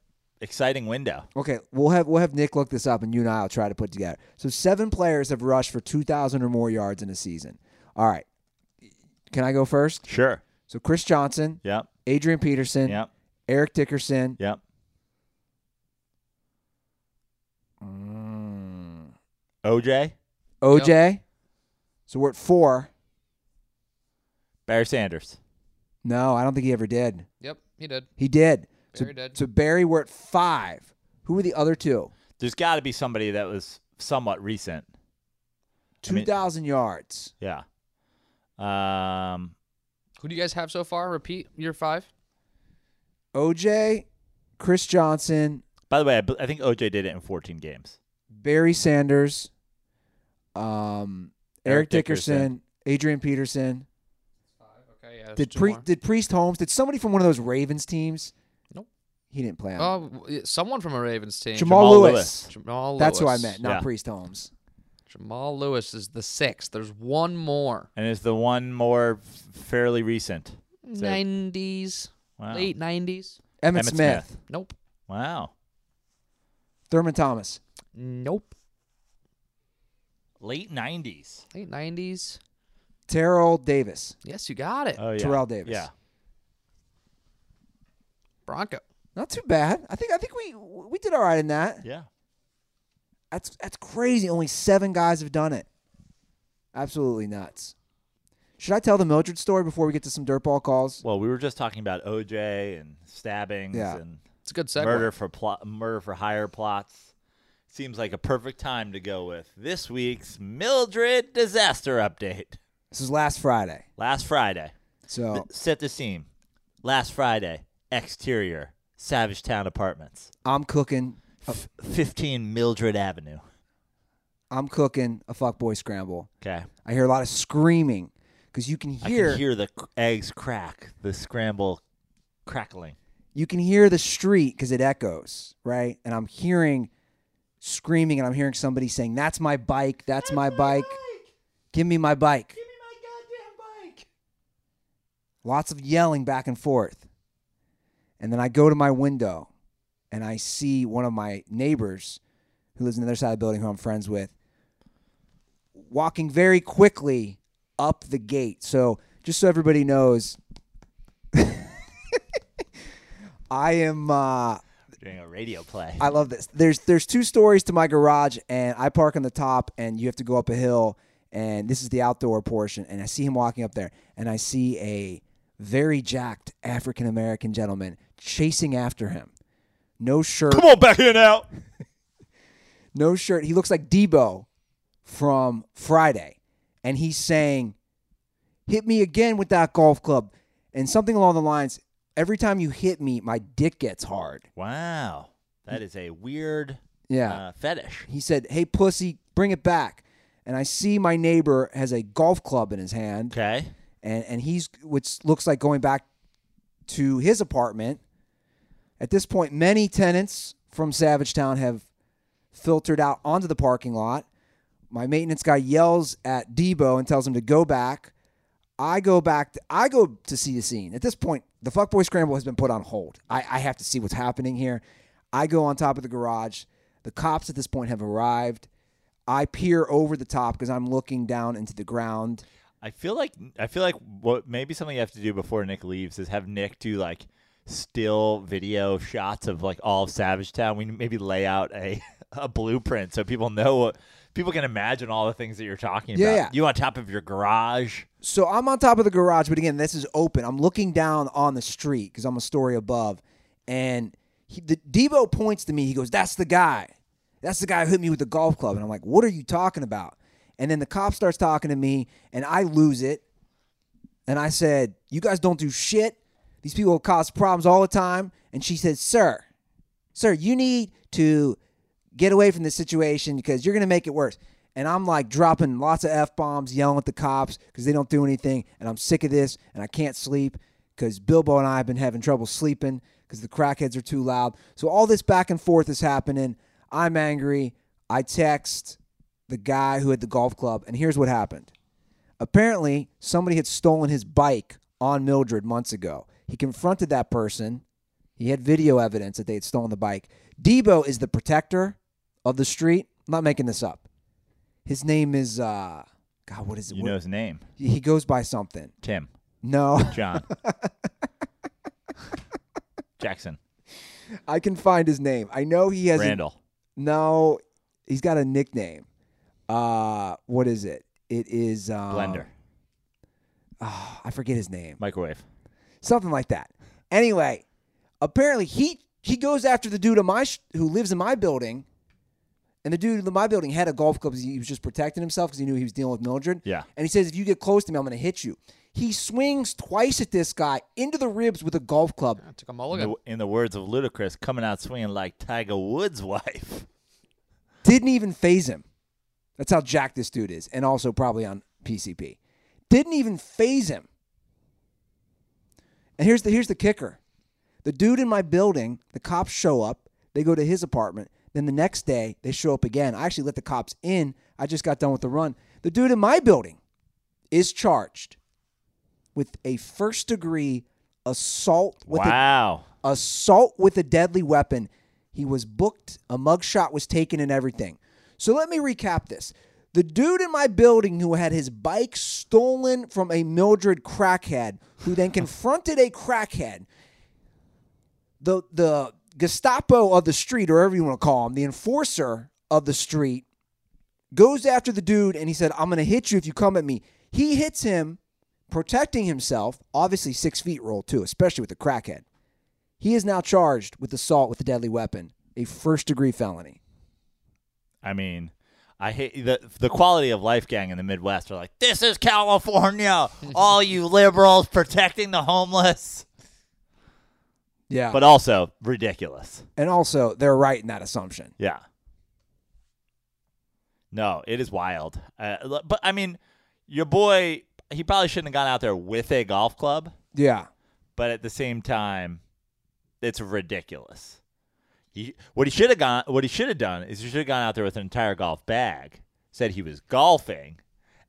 B: exciting window.
A: Okay, we'll have we'll have Nick look this up, and you and I will try to put together. So seven players have rushed for 2,000 or more yards in a season. All right, can I go first?
B: Sure.
A: So Chris Johnson,
B: Yep.
A: Adrian Peterson,
B: Yep.
A: Eric Dickerson,
B: Yep.
A: mm,
B: OJ,
A: OJ. So we're at four.
B: Barry Sanders.
A: No, I don't think he ever did.
C: Yep, he did.
A: He did.
C: Barry
A: so,
C: did.
A: so Barry, we're at five. Who were the other two?
B: There's got to be somebody that was somewhat recent. I mean-
A: 2,000 yards.
B: Yeah. Um.
C: Who do you guys have so far? Repeat your five.
A: OJ, Chris Johnson,
B: By the way, I think OJ did it in 14 games.
A: Barry Sanders, um, Eric,
B: Eric
A: Dickerson,
B: Dickerson.
A: Adrian Peterson.
C: Okay, yeah.
A: Did Pri- did Priest Holmes? Did somebody from one of those Ravens teams?
C: Nope.
A: He didn't play on.
C: Oh, w- someone from a Ravens team.
A: Jamal, Lewis.
B: Jamal
A: Lewis.
B: Lewis.
C: Jamal
A: That's who I
C: Lewis.
A: meant, not
B: Yeah.
A: Priest Holmes.
C: Jamal Lewis is the sixth. There's one more.
B: And is the one more fairly recent.
C: Nineties,
B: Wow.
C: late nineties.
A: Emmett,
B: Emmitt
A: Smith,
C: Nope.
B: Wow.
A: Thurman Thomas.
C: Nope.
B: Late 90s.
C: Late nineties.
A: Terrell Davis.
C: Yes, you got it.
B: Oh, yeah.
A: Terrell Davis.
B: Yeah.
C: Bronco.
A: Not too bad. I think I think we we did all right in that.
B: Yeah.
A: That's that's crazy. Only seven guys have done it. Absolutely nuts. Should I tell the Mildred story before we get to some dirtball calls?
B: Well, we were just talking about OJ and stabbings
A: Yeah.
B: and
C: It's a good segue.
B: murder for plot, murder for hire plots. seems like a perfect time to go with this week's Mildred disaster update.
A: This is last Friday.
B: Last Friday,
A: So
B: set the scene. Last Friday, exterior, Savage Town Apartments,
A: I'm cooking.
B: F- 15 Mildred Avenue.
A: I'm cooking a fuckboy scramble.
B: Okay.
A: I hear a lot of screaming because you can
B: I
A: hear
B: can hear the c- eggs crack, the scramble crackling.
A: you can hear the street because it echoes, right? And I'm hearing screaming, and I'm hearing somebody saying, "That's my bike. That's, my, bike. Give me my bike."
B: Give me my goddamn bike.
A: Lots of yelling back and forth, and then I go to my window, and I see one of my neighbors, who lives on the other side of the building, who I'm friends with, walking very quickly up the gate. So just so everybody knows. *laughs* I am uh,
B: Doing a radio play.
A: I love this. There's there's two stories to my garage, and I park on the top, and you have to go up a hill, and this is the outdoor portion, and I see him walking up there, and I see a very jacked African American gentleman chasing after him. No shirt,
B: Come on back here now. *laughs*
A: no shirt. He looks like Debo from Friday, and he's saying, "Hit me again with that golf club," and something along the lines. Every time you hit me, my dick gets hard.
B: Wow. That is a weird
A: Yeah.
B: uh, fetish.
A: He said, "Hey, pussy, bring it back." And I see my neighbor has a golf club in his hand,
B: Okay.
A: And and he's which looks like going back to his apartment. At this point, many tenants from Savage Town have filtered out onto the parking lot. My maintenance guy yells at Debo and tells him to go back. I go back. To, I go to see the scene. At this point, the fuckboy scramble has been put on hold. I, I have to see what's happening here. I go on top of the garage. The cops at this point have arrived. I peer over the top because I'm looking down into the ground.
B: I feel like I feel like what maybe something you have to do before Nick leaves is have Nick do like still video shots of like all of Savage Town. We maybe lay out a *laughs* a blueprint so people know what people can imagine all the things that you're talking
A: Yeah,
B: about.
A: yeah.
B: You on top of your garage.
A: So I'm on top of the garage, but again, this is open. I'm looking down on the street because I'm a story above, and he, the Debo points to me. He goes, "That's the guy. That's the guy who hit me with the golf club." And I'm like, "What are you talking about?" And then the cop starts talking to me, and I lose it. And I said, "You guys don't do shit. These people cause problems all the time." And she said, "Sir, sir, you need to get away from this situation because you're going to make it worse. And I'm like dropping lots of F bombs, yelling at the cops because they don't do anything. And I'm sick of this and I can't sleep because Bilbo and I have been having trouble sleeping because the crackheads are too loud. So all this back and forth is happening. I'm angry. I text the guy who had the golf club, and here's what happened. Apparently, somebody had stolen his bike on Mildred months ago. He confronted that person. He had video evidence that they had stolen the bike. Debo is the protector of the street. I'm not making this up. His name is uh God, what is it?
B: You
A: What-
B: know his name.
A: he goes by something.
B: Tim.
A: No,
B: John. *laughs* Jackson.
A: I can find his name. I know he has a-
B: Randall.
A: no, he's got a nickname. Uh what is it? It is um,
B: Blender.
A: ah, I forget his name.
B: Microwave.
A: something like that. Anyway, apparently he he goes after the dude in my sh- who lives in my building, and the dude in my building had a golf club. 'cause He was just protecting himself because he knew he was dealing with Mildred.
B: Yeah.
A: and he says, "If you get close to me, I'm going to hit you." He swings twice at this guy into the ribs with a golf club.
C: I took a
B: In
C: mulligan.
B: the, in the words of Ludacris, coming out swinging like Tiger Woods' wife.
A: Didn't even faze him. That's how jacked this dude is, and also probably on PCP. Didn't even faze him. And here's the here's the kicker. The dude in my building, the cops show up, they go to his apartment, then the next day they show up again. I actually let the cops in. I just got done with the run. The dude in my building is charged with a first degree assault with a
B: wow.
A: assault with a deadly weapon. He was booked, a mugshot was taken, and everything. So let me recap this. The dude in my building who had his bike stolen from a Mildred crackhead, who then *laughs* confronted a crackhead, the the Gestapo of the street, or whatever you want to call him, the enforcer of the street, goes after the dude and he said, I'm going to hit you if you come at me. He hits him, protecting himself, obviously six feet rule too, especially with the crackhead. He is now charged with assault with a deadly weapon, a first degree felony.
B: I mean, I hate the the quality of life gang in the Midwest are like, this is California, *laughs* all you liberals protecting the homeless,
A: Yeah.
B: but also ridiculous.
A: and also, they're right in that assumption.
B: Yeah. No, it is wild. Uh, but I mean, your boy, he probably shouldn't have gone out there with a golf club,
A: Yeah.
B: but at the same time, it's ridiculous. He what he should have gone what he should have done is he should have gone out there with an entire golf bag, said he was golfing,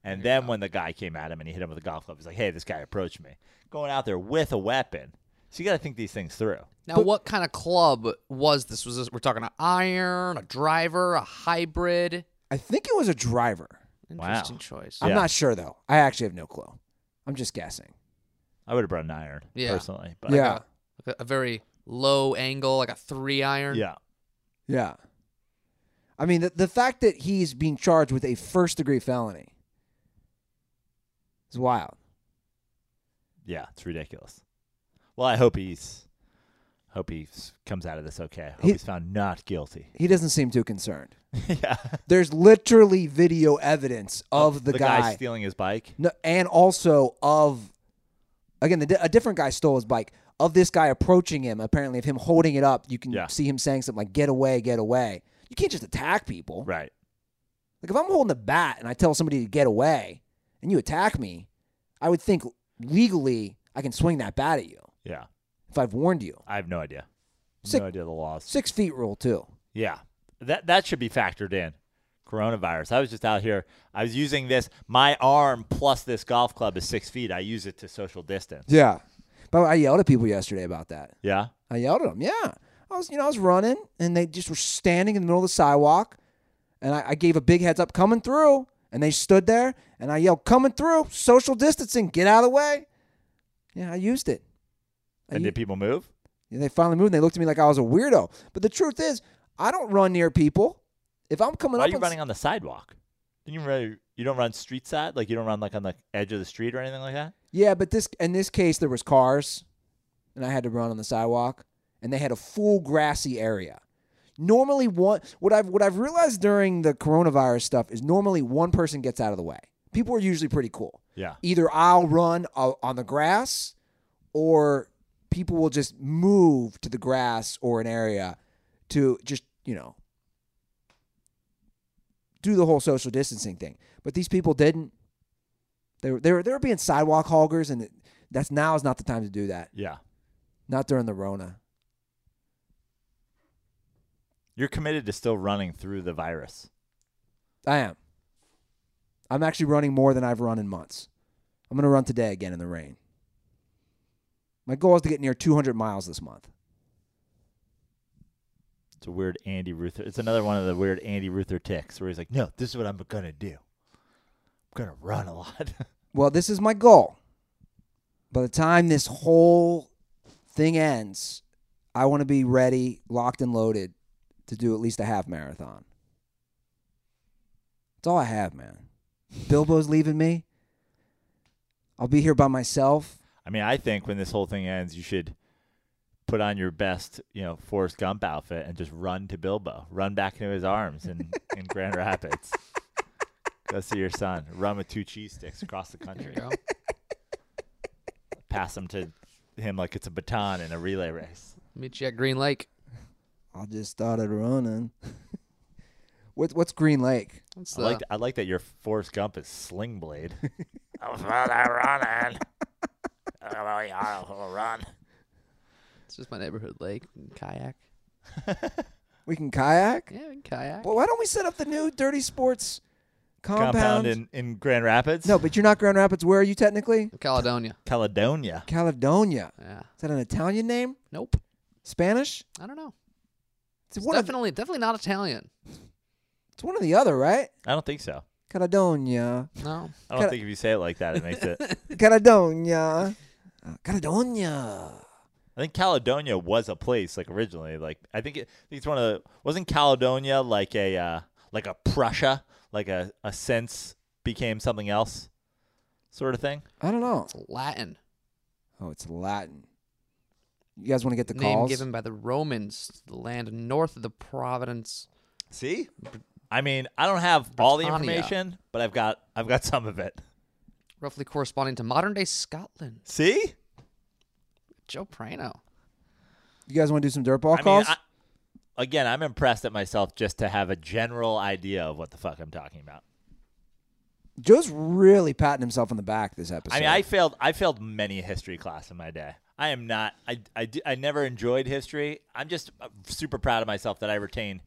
B: and then when the guy came at him and he hit him with a golf club, he's like, "Hey, this guy approached me." Going out there with a weapon, so you got to think these things through.
C: Now, what kind of club was this? Was this we're talking an iron, a driver, a hybrid?
A: I think it was a driver.
B: Wow.
C: Interesting choice.
A: I'm
B: Yeah.
A: not sure though. I actually have no clue. I'm just guessing.
B: I would have brought an iron
C: Yeah.
B: personally, but
A: yeah.
C: Like a, a very low angle, like a three iron.
B: yeah.
A: Yeah. I mean, the, the fact that he's being charged with a first degree felony is wild.
B: Yeah, it's ridiculous. Well, I hope he's hope he comes out of this okay. I hope
A: He-
B: he's found not guilty.
A: He doesn't seem too concerned. *laughs*
B: yeah,
A: There's literally video evidence oh, of the,
B: guy. stealing his bike.
A: No, and also of again the, a different guy stole his bike of this guy approaching him apparently of him holding it up you can
B: Yeah.
A: see him saying something like get away get away you can't just attack people
B: Right.
A: like if i'm holding a bat and i tell somebody to get away and you attack me i would think legally i can swing that bat at you
B: Yeah.
A: if i've warned you
B: I have no idea.
A: Sick-
B: No idea the laws.
A: six feet rule too
B: Yeah. That that should be factored in. Coronavirus. I was just out here. I was using this. My arm plus this golf club is six feet. I use it to social distance.
A: yeah but i yelled at people yesterday about that
B: Yeah.
A: I yelled at them. Yeah, I was, you know, I was running, and they just were standing in the middle of the sidewalk, and I, I gave a big heads up, coming through, and they stood there, and I yelled, "Coming through, social distancing, get out of the way." Yeah, I used it. I
B: And did people move?
A: and they finally moved, and they looked at me like I was a weirdo. But the truth is, I don't run near people. If I'm coming
B: Why
A: up,
B: are you
A: on
B: running on the sidewalk? You really, you don't run street side? Like you don't run like on the edge of the street or anything like that?
A: Yeah, but this in this case there was cars, and I had to run on the sidewalk, and they had a full grassy area. Normally, one what I've what I've realized during the coronavirus stuff is normally one person gets out of the way. People are usually pretty cool.
B: Yeah.
A: Either I'll run uh, on the grass, or people will just move to the grass or an area to just you know do the whole social distancing thing. But these people didn't. They were they were, they were being sidewalk hoggers, and that's now is not the time to do that.
B: Yeah.
A: Not during the Rona.
B: You're committed to still running through the virus.
A: I am. I'm actually running more than I've run in months. I'm going to run today again in the rain. My goal is to get near 200 miles this month.
B: It's a weird Andy Ruther. It's another one of the weird Andy Ruther ticks where he's like, "No, this is what I'm gonna do. I'm gonna run a lot." *laughs*
A: Well, this is my goal. By the time this whole thing ends, I want to be ready, locked and loaded to do at least a half marathon. That's all I have, man. Bilbo's leaving me. I'll be here by myself.
B: I mean, I think when this whole thing ends, you should put on your best, you know, Forrest Gump outfit and just run to Bilbo, run back into his arms in, in *laughs* Grand Rapids. Go see your son. Run with two cheese sticks across the
C: There
B: country.
C: you go.
B: Pass them to him like it's a baton in a relay race.
C: Meet you at Green Lake.
A: I just started running. *laughs* What, what's Green Lake?
C: That's
B: I like I like that your Forrest Gump is Sling Blade. *laughs* I was running. run.
C: It's just my neighborhood lake. and Kayak. *laughs*
A: We can kayak?
C: Yeah, we can kayak.
A: Well, why don't we set up the new Dirty Sports compound?
B: Compound in, in Grand Rapids.
A: no, but you're not Grand Rapids. Where are you technically?
C: Caledonia.
B: Caledonia.
A: Caledonia.
C: Yeah.
A: Is that an Italian name?
C: Nope.
A: Spanish?
C: I don't know.
A: It's
C: It's
A: one, of,
C: definitely definitely not Italian.
A: it's one or the other, right?
B: I don't think so.
A: Caledonia.
C: No.
B: I don't
A: Cal-
B: think if you say it like that, it makes it. *laughs*
A: Caledonia. Uh, Caledonia.
B: I think Caledonia was a place like originally. Like I think, it, I think it's one of the wasn't Caledonia like a uh, like a Prussia, like a a sense became something else, sort of thing.
A: I don't know.
C: It's Latin.
A: Oh, it's Latin. You guys want to get the
C: Name
A: calls?
C: given by the Romans, to the land north of the Providence.
B: See, I mean, I don't have all the
C: Britannia.
B: information, but I've got I've got some of it.
C: Roughly corresponding to modern day Scotland.
B: See?
C: Joe Prano.
A: You guys want to do some dirt ball
B: I mean,
A: calls?
B: I, again, I'm impressed at myself just to have a general idea of what the fuck I'm talking about.
A: Joe's really patting himself on the back this episode.
B: I mean, I failed. I failed many a history class in my day. I am not. I I, I never enjoyed history. I'm just uh, super proud of myself that I retained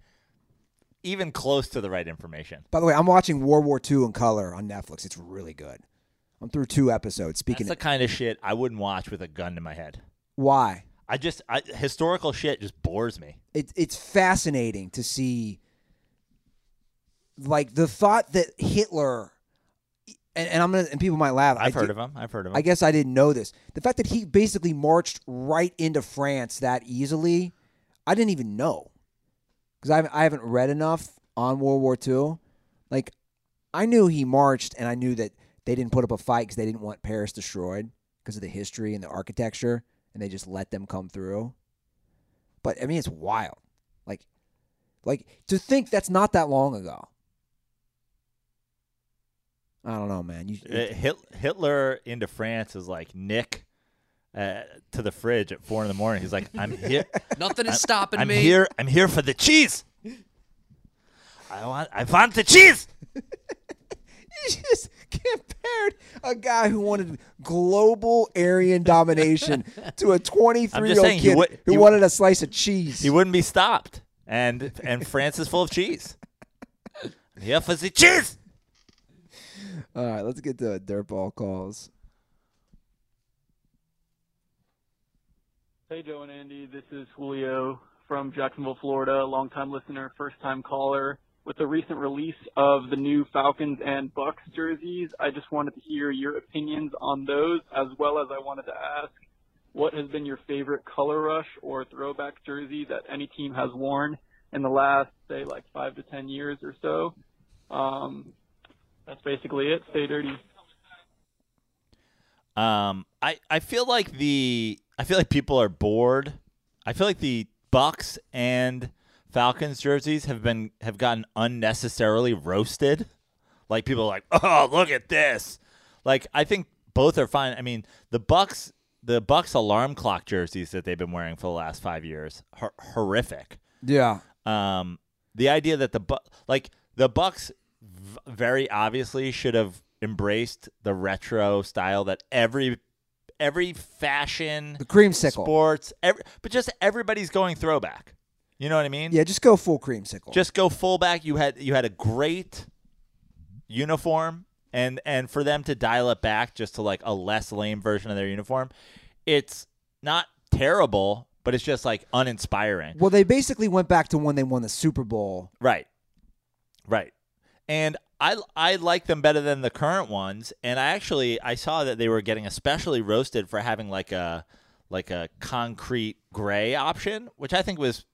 B: even close to the right information.
A: By the way, I'm watching World War II in color on Netflix. It's really good. I'm through two episodes. Speaking
B: That's
A: of
B: the kind of shit I wouldn't watch with a gun to my head.
A: why,
B: I just I, historical shit just bores me.
A: it, it's fascinating to see like the thought that Hitler and, and I'm gonna and people might laugh.
B: I've heard of him. I've heard of him.
A: I guess I didn't know this. The fact that he basically marched right into France that easily, I didn't even know. Because I haven't, I haven't read enough on World War II. Like, I knew he marched, and I knew that they didn't put up a fight because they didn't want Paris destroyed because of the history and the architecture, and they just let them come through. But I mean, it's wild. Like, like to think that's not that long ago. I don't know, man. You,
B: Uh, Hitler into France is like Nick uh, to the fridge at four in the morning. He's like, I'm here. *laughs*
C: Nothing is stopping
B: I'm
C: me.
B: here. I'm here for the cheese. I want. I want the cheese. *laughs*
A: you just *laughs* compared a guy who wanted global Aryan domination to a *laughs* 23 year old kid
B: would-
A: who
B: he-
A: wanted a slice of cheese.
B: He wouldn't be stopped. And and France is full of cheese. I'm here for the cheese.
A: All right, let's get to dirtball calls.
E: Hey, Joe and Andy. This is Julio from Jacksonville, Florida. Longtime listener, first time caller. With the recent release of the new Falcons and Bucs jerseys, I just wanted to hear your opinions on those, as well as I wanted to ask what has been your favorite color rush or throwback jersey that any team has worn in the last, say, like five to ten years or so. Um, that's basically it. Stay dirty.
B: Um, I I feel like the I feel like people are bored. I feel like the Bucks and Falcons jerseys have been have gotten unnecessarily roasted. Like people are like, *laughs* "Oh, look at this." Like I think both are fine. I mean, the Bucs the Bucs alarm clock jerseys that they've been wearing for the last 5 years hor- horrific.
A: Yeah.
B: Um, the idea that the Bu- like the Bucs v- very obviously should have embraced the retro style that every every fashion
A: The creamsicle.
B: sports every, but just everybody's going throwback. You know what I mean?
A: Yeah, just go full creamsicle.
B: Just go fullback. You had you had a great uniform and and for them to dial it back just to like a less lame version of their uniform, it's not terrible, but it's just like uninspiring.
A: well, they basically went back to when they won the Super Bowl.
B: Right. Right. And I I like them better than the current ones. And I actually I saw that they were getting especially roasted for having like a like a concrete gray option, which I think was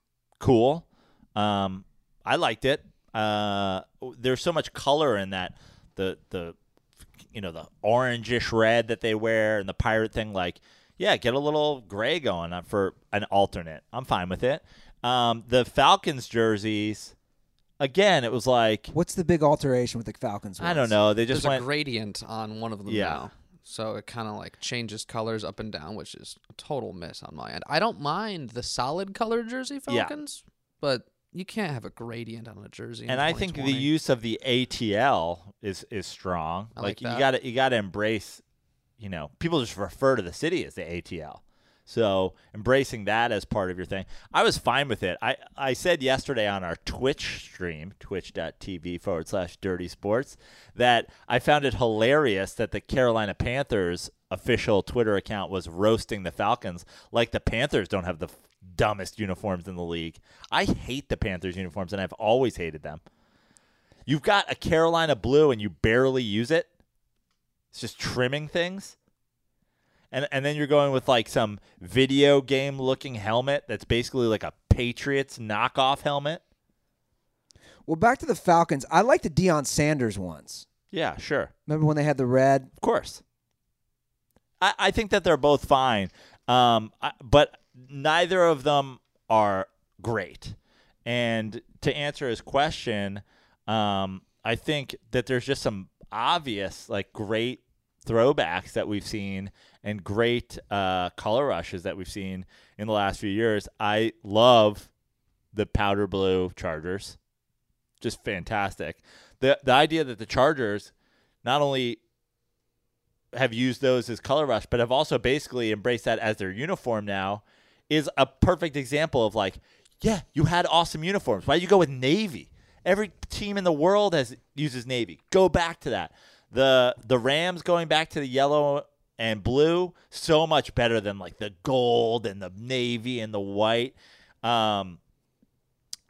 B: cool. Um, I liked it. Uh, there's so much color in that the the you know the orangish red that they wear and the pirate thing. Like, yeah, get a little gray going for an alternate. I'm fine with it. Um, the Falcons jerseys, again, it was like
A: What's the big alteration with the Falcons?
B: I don't know. They just
C: There's
B: went.
C: a gradient on one of them
B: Yeah.
C: now. So it kind of like changes colors up and down, which is a total miss on my end. I don't mind the solid color jersey
B: Yeah.
C: Falcons, but you can't have a gradient on a jersey.
B: and I think the use of the ATL is is strong.
C: I like
B: you
C: that.
B: got to you got to embrace. You know, people just refer to the city as the ATL. So embracing that as part of your thing, I was fine with it. I, I said yesterday on our Twitch stream, twitch.tv forward slash dirty sports, that I found it hilarious that the Carolina Panthers official Twitter account was roasting the Falcons like the Panthers don't have the f- dumbest uniforms in the league. I hate the Panthers uniforms and I've always hated them. You've got a Carolina blue and you barely use it. It's just trimming things. And and then you're going with like some video game looking helmet that's basically like a Patriots knockoff helmet.
A: Well, back to the Falcons. I like the Deion Sanders ones.
B: Yeah, sure.
A: Remember when they had the red?
B: Of course. I, I think that they're both fine. Um, I, but neither of them are great. And to answer his question, Um, I think that there's just some obvious, like, great throwbacks that we've seen and great uh, color rushes that we've seen in the last few years. I love the powder blue Chargers, just fantastic. the The idea that the Chargers not only have used those as color rush, but have also basically embraced that as their uniform now, is a perfect example of like, yeah, you had awesome uniforms. Why you go with navy? Every team in the world has uses navy. Go back to that. The the Rams going back to the yellow and blue so much better than like the gold and the navy and the white. Um,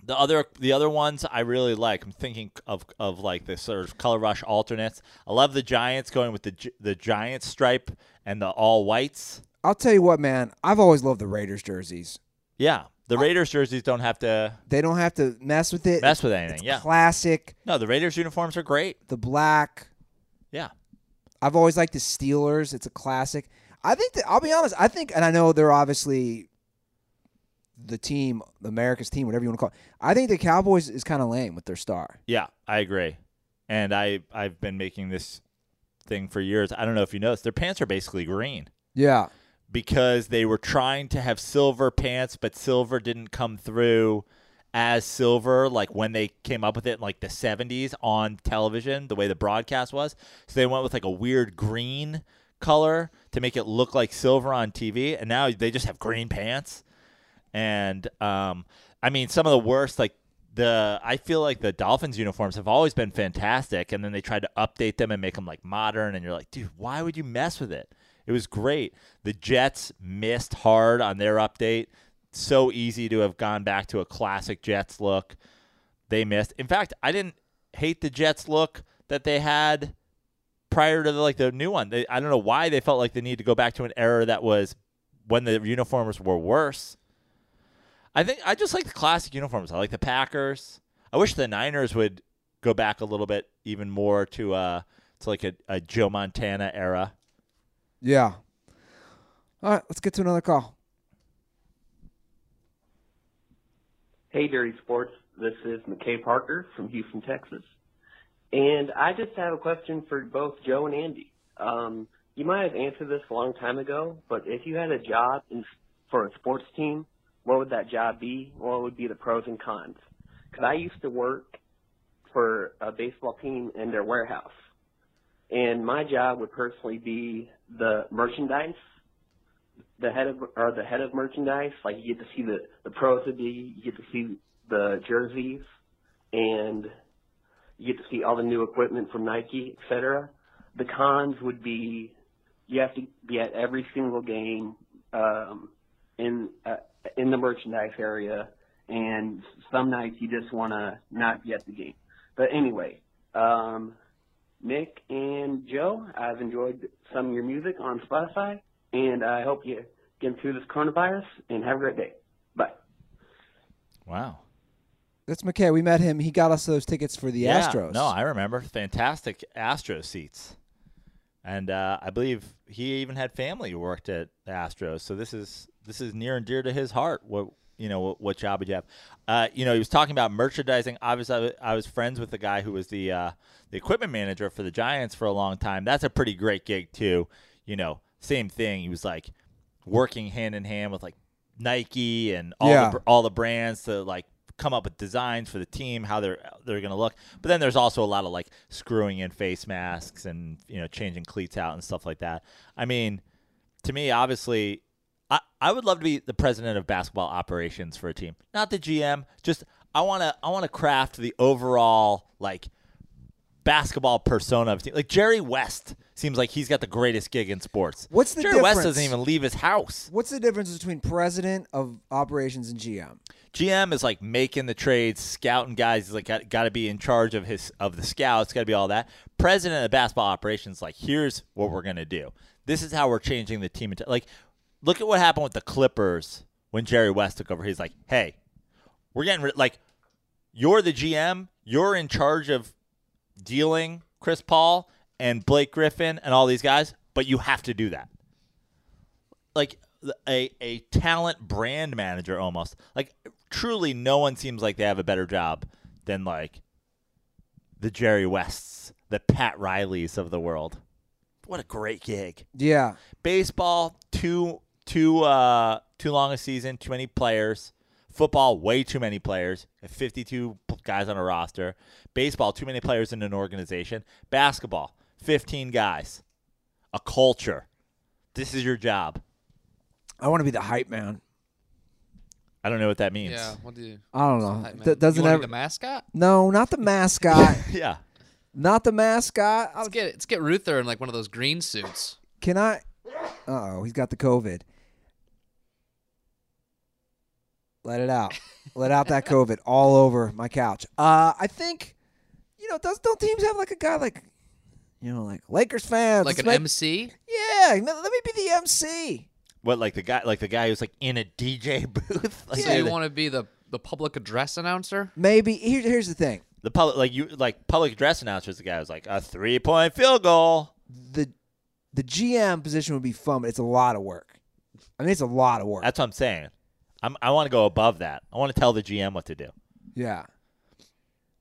B: the other the other ones I really like. I'm thinking of of like the sort of color rush alternates. I love the Giants going with the the Giants stripe and the all whites.
A: I'll tell you what, man. I've always loved the Raiders jerseys.
B: Yeah, the Raiders jerseys don't have to
A: They don't have to mess with it.
B: mess with anything.
A: It's
B: Yeah,
A: classic.
B: no, the Raiders uniforms are great.
A: The black.
B: Yeah,
A: I've always liked the Steelers. It's a classic. I think that I'll be honest. I think, and I know they're obviously the team, America's team, whatever you want to call it. I think the Cowboys is kind of lame with their star.
B: yeah, I agree. And I I've been making this thing for years. I don't know if you noticed, their pants are basically green.
A: Yeah,
B: because they were trying to have silver pants, but silver didn't come through as silver like when they came up with it in like the 70s on television, the way the broadcast was. So they went with like a weird green color to make it look like silver on TV, and now they just have green pants. And um, I mean, some of the worst like the I feel like the Dolphins uniforms have always been fantastic, and then they tried to update them and make them like modern, and you're like, dude, why would you mess with it? It was great. The Jets missed hard on their update. So easy to have gone back to a classic Jets look. They missed. In fact, I didn't hate the Jets look that they had prior to the, like the new one. They, I don't know why they felt like they need to go back to an era that was when the uniforms were worse. I think I just like the classic uniforms. I like the Packers. I wish the Niners would go back a little bit even more to uh to like a, a Joe Montana era.
A: yeah. All right, let's get to another call.
F: Hey, Dirty Sports. This is McKay Parker from Houston, Texas. And I just have a question for both Joe and Andy. Um, you might have answered this a long time ago, but if you had a job in, for a sports team, what would that job be? What would be the pros and cons? Because I used to work for a baseball team in their warehouse. And my job would personally be the merchandise the head of or the head of merchandise. Like you get to see the the pros of the, you get to see the jerseys, and you get to see all the new equipment from Nike, etc. The cons would be you have to be at every single game um, in uh, in the merchandise area, and some nights you just want to not be at the game. But anyway, um, Nick and Joe, I've enjoyed some of your music on Spotify, and I hope you get through this coronavirus and have a great day. Bye.
B: Wow.
A: That's McKay. We met him. He got us those tickets for the
B: Yeah,
A: Astros.
B: No, I remember. Fantastic Astro seats. And uh, I believe he even had family who worked at the Astros. So this is this is near and dear to his heart. What you know, what, what job would you have? Uh, you know, he was talking about merchandising. Obviously, I was, I was friends with the guy who was the uh, the equipment manager for the Giants for a long time. That's a pretty great gig too. You know, same thing. He was like working hand in hand with like Nike and all
A: Yeah.
B: the all the brands to like come up with designs for the team, how they're they're going to look. But then there's also a lot of like screwing in face masks and you know changing cleats out and stuff like that. I mean, to me, obviously, I I would love to be the president of basketball operations for a team, not the GM. Just I want to I want to craft the overall like basketball persona of team. Like Jerry West seems like he's got the greatest gig in sports.
A: What's the
B: Jerry West doesn't even leave his house.
A: What's the difference between president of operations and GM?
B: GM is like making the trades, scouting guys. He's like got, got to be in charge of his of the scouts. Got to be all that. President of basketball operations, like here's what we're gonna do. This is how we're changing the team. Like, look at what happened with the Clippers when Jerry West took over. He's like, hey, we're getting rid. Like, you're the GM. You're in charge of dealing Chris Paul and Blake Griffin and all these guys, but you have to do that like a a talent brand manager almost. Like truly no one seems like they have a better job than like the Jerry Wests, the Pat Rileys of the world. What a great gig.
A: Yeah.
B: Baseball, too too uh too long a season, too many players. Football, way too many players. 52 guys on a roster. Baseball, too many players in an organization. Basketball, 15 guys. A culture. This is your job.
A: I want to be the hype man.
B: I don't know what that means.
C: Yeah. What do you?
A: I don't know.
C: Hype man.
A: Th- doesn't
C: you
A: ever.
C: be the mascot?
A: no, not the mascot. *laughs*
B: yeah.
A: not the mascot. I
C: Let's get let's get Ruther in like one of those green suits.
A: Can I? Uh oh, he's got the COVID. Let it out. Let out that COVID all over my couch. Uh, I think, you know, does don't teams have like a guy like, you know, like Lakers fans?
C: Like an
A: make-
C: MC.
A: Yeah, let let me be the MC.
B: What like the guy like the guy who's like in a DJ *laughs* booth? Like
C: So you want to be the the public address announcer?
A: Maybe here, here's the thing:
B: the public like you like public address announcers the guy who's like a three point field goal.
A: the the GM position would be fun, but it's a lot of work. I mean, it's a lot of work.
B: That's what I'm saying. I'm, I want to go above that. I want to tell the GM what to do.
A: Yeah.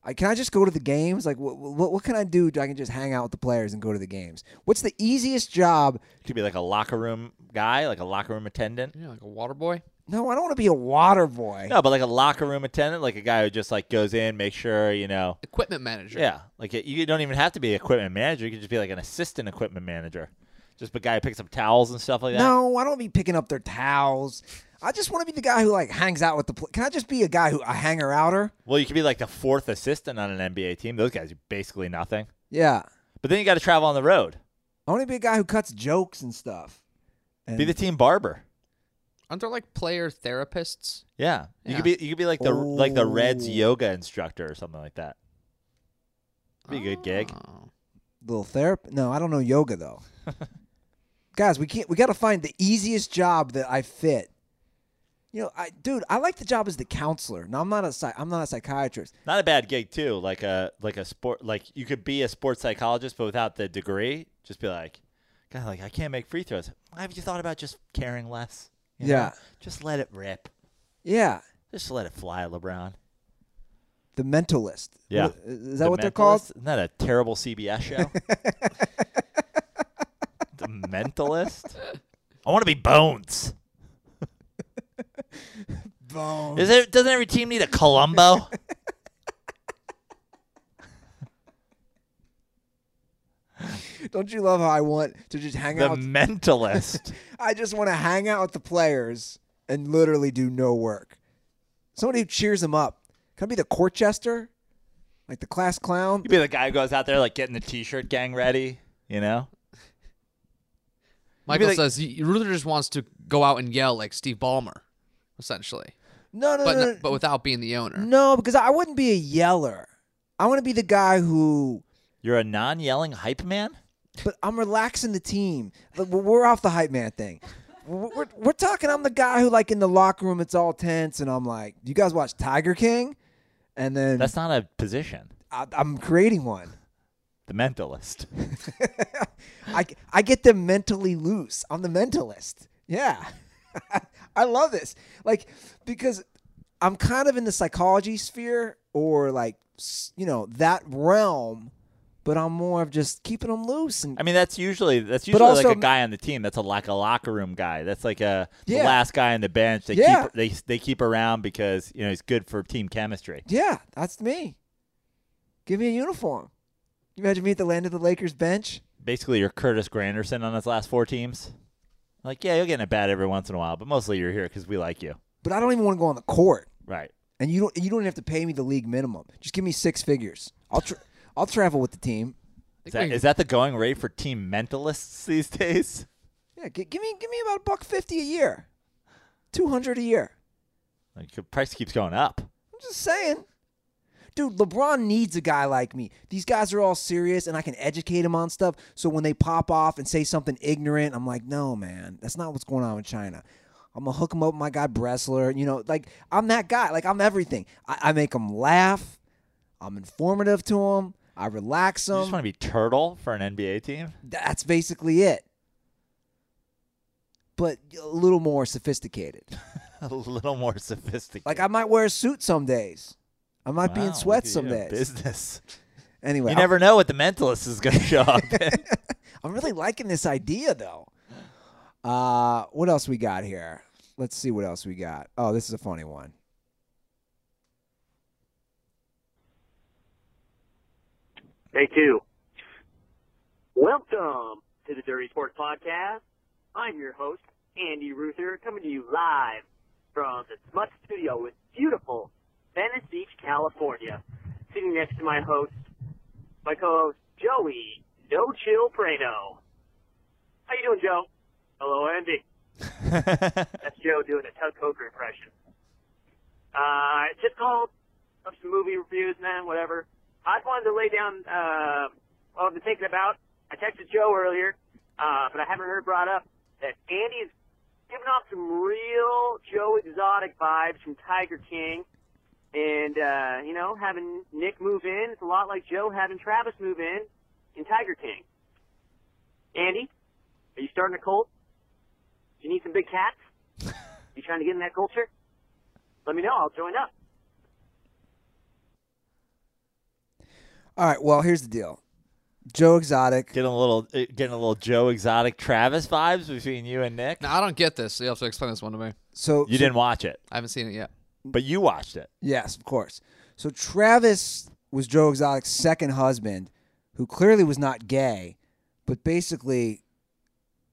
A: I, can I just go to the games? Like, what, what, what can I do? I can just hang out with the players and go to the games. What's the easiest job?
B: You could be like a locker room guy, like a locker room attendant.
C: Yeah, like a water boy.
A: No, I don't want to be a water boy.
B: No, but like a locker room attendant, like a guy who just like goes in, makes sure you know.
C: Equipment manager.
B: Yeah, like you don't even have to be equipment manager. You could just be like an assistant equipment manager, just a guy who picks up towels and stuff like that.
A: No, I don't be picking up their towels. I just want to be the guy who like hangs out with the. Pl- Can I just be a guy who a hanger outer?
B: Well, you could be like the fourth assistant on an NBA team. Those guys are basically nothing.
A: Yeah,
B: But then you got to travel on the road.
A: I want to be a guy who cuts jokes and stuff. And
B: Be the team barber.
C: Aren't there like player therapists?
B: Yeah, you
C: Yeah.
B: could be you could be like the like the Reds yoga instructor or something like that. Be a good gig.
C: Oh.
A: little therapy. No, I don't know yoga though. *laughs* Guys, we can't. We got to find the easiest job that I fit. You know, I dude, I like the job as the counselor. Now I'm not a I'm not a psychiatrist.
B: Not a bad gig too. Like a like a sport like you could be a sports psychologist but without the degree. Just be like, God, like I can't make free throws. Have you thought about just caring less? You know?
A: Yeah.
B: Just let it rip.
A: Yeah,
B: Just let it fly, LeBron.
A: the mentalist.
B: Yeah.
A: What- is that
B: The
A: what they're called?
B: Isn't that a terrible CBS show? *laughs* the Mentalist. I want to be Bones.
A: Bones.
B: Is it? Doesn't every team need a Columbo?
A: Don't you love how I want to just hang
B: the
A: out?
B: The mentalist. *laughs*
A: I just want to hang out with the players and literally do no work. Somebody who cheers them up. Can I be the court jester? Like the class clown?
B: You'd be the guy who goes out there like getting the T-shirt gang ready. You know.
C: Michael
B: like-
C: says he, Ruther just wants to go out and yell like Steve Ballmer, essentially,
A: No, no,
C: but
A: no,
C: no-
A: no.
C: but without being the owner.
A: No, because I wouldn't be a yeller. I want to be the guy who,
B: You're a non-yelling hype man.
A: but I'm relaxing the team. We're- We're off the hype man thing. We're, we're, we're talking. I'm the guy who, like, in the locker room, it's all tense, and I'm like, "Do you guys watch Tiger King?" And then
B: That's not a position.
A: I, I'm creating one.
B: The Mentalist. *laughs*
A: I, I get them mentally loose. I'm the mentalist. Yeah. *laughs* I love this. Like, because I'm kind of in the psychology sphere or like, you know, that realm, but I'm more of just keeping them loose. And
B: I mean, that's usually that's usually
A: also-
B: like a guy on the team. That's a like a locker room guy. That's like a the
A: Yeah.
B: last guy on the bench. They
A: Yeah.
B: keep they they keep around because you know he's good for team chemistry.
A: yeah, that's me. Give me a uniform. You imagine me at the land of the Lakers bench?
B: Basically, you're Curtis Granderson on his last four teams. Like, yeah, you'll get in a bat every once in a while, but mostly you're here because we like you.
A: But I don't even want to go on the court.
B: Right.
A: And you don't you don't have to pay me the league minimum. Just give me six figures. I'll tra- I'll travel with the team.
B: Is that, is that the going rate for team mentalists these days?
A: Yeah, gi- give me give me about a buck fifty a year, two hundred a year.
B: Like, the price keeps going up.
A: I'm just saying, dude. LeBron needs a guy like me. These guys are all serious, and I can educate them on stuff. So when they pop off and say something ignorant, I'm like, no, man, that's not what's going on in China. I'm gonna hook them up with my guy Bressler. You know, like I'm that guy. Like I'm everything. I, I make them laugh. I'm informative to them. I relax
B: You
A: them.
B: just want to be turtle for an NBA team?
A: That's basically it. But a little more sophisticated. *laughs*
B: a little more sophisticated.
A: Like I might wear a suit some days. I might be in sweats
B: look
A: some days.
B: Business. *laughs*
A: Anyway,
B: You
A: I'm-
B: never know what the mentalist is going to show up. in. *laughs*
A: I'm really liking this idea though. Uh, what else we got here? Let's see what else we got. Oh, this is a funny one.
G: Day two. Welcome to the Dirty Sports Podcast. I'm your host, Andy Ruther, coming to you live from the Smut Studio with beautiful Venice Beach, California. Sitting next to my host, my co-host, Joey No Chill Prano. How you doing, Joe? Hello, Andy. *laughs* That's Joe doing a Tug Coker impression. Uh, just called up some movie reviews, man, whatever. I just wanted to lay down uh, what I've been thinking about. I texted Joe earlier, uh, but I haven't heard brought up that Andy's giving off some real Joe Exotic vibes from Tiger King. And, uh, you know, having Nick move in, it's a lot like Joe having Travis move in in Tiger King. Andy, are you starting a cult? Do you need some big cats? *laughs* You trying to get in that culture? Let me know. I'll join up.
A: All right. Well, here's the deal. Joe Exotic.
B: getting a little, uh, getting a little Joe Exotic Travis vibes between you and Nick.
C: Now I don't get this. So you have to explain this one to me.
A: So
B: You
A: so-
B: didn't watch it,
C: I haven't seen it yet.
B: But you watched it.
A: Yes, of course. So Travis was Joe Exotic's second husband, who clearly was not gay, but basically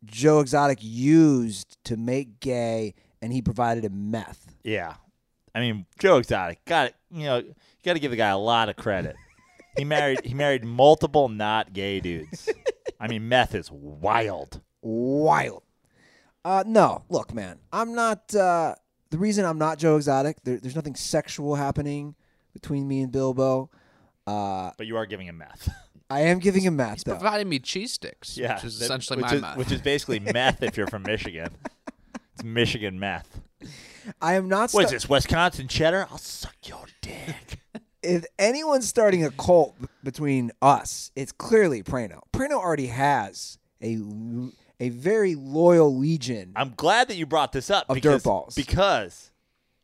A: Joe Exotic used to make gay, and he provided him meth.
B: Yeah, I mean Joe Exotic got it. You know, you got to give the guy a lot of credit. He married he married multiple not gay dudes. I mean, meth is wild.
A: Wild. Uh, no, look, man, I'm not. Uh, the reason I'm not Joe Exotic, there, there's nothing sexual happening between me and Bilbo. Uh,
B: But you are giving him meth.
A: I am giving him meth, though.
C: providing me cheese sticks,
B: yeah,
C: which is
B: that-
C: essentially
B: which
C: my
B: is,
C: meth.
B: which is basically *laughs* meth if you're from Michigan. It's Michigan meth.
A: I am not.
B: What is
A: sta-
B: this, Wisconsin cheddar? I'll suck your dick.
A: if anyone's starting a cult b- between us, it's clearly Prano. Prano already has a l- a very loyal legion.
B: I'm glad that you brought this up
A: Of
B: because,
A: dirtballs.
B: because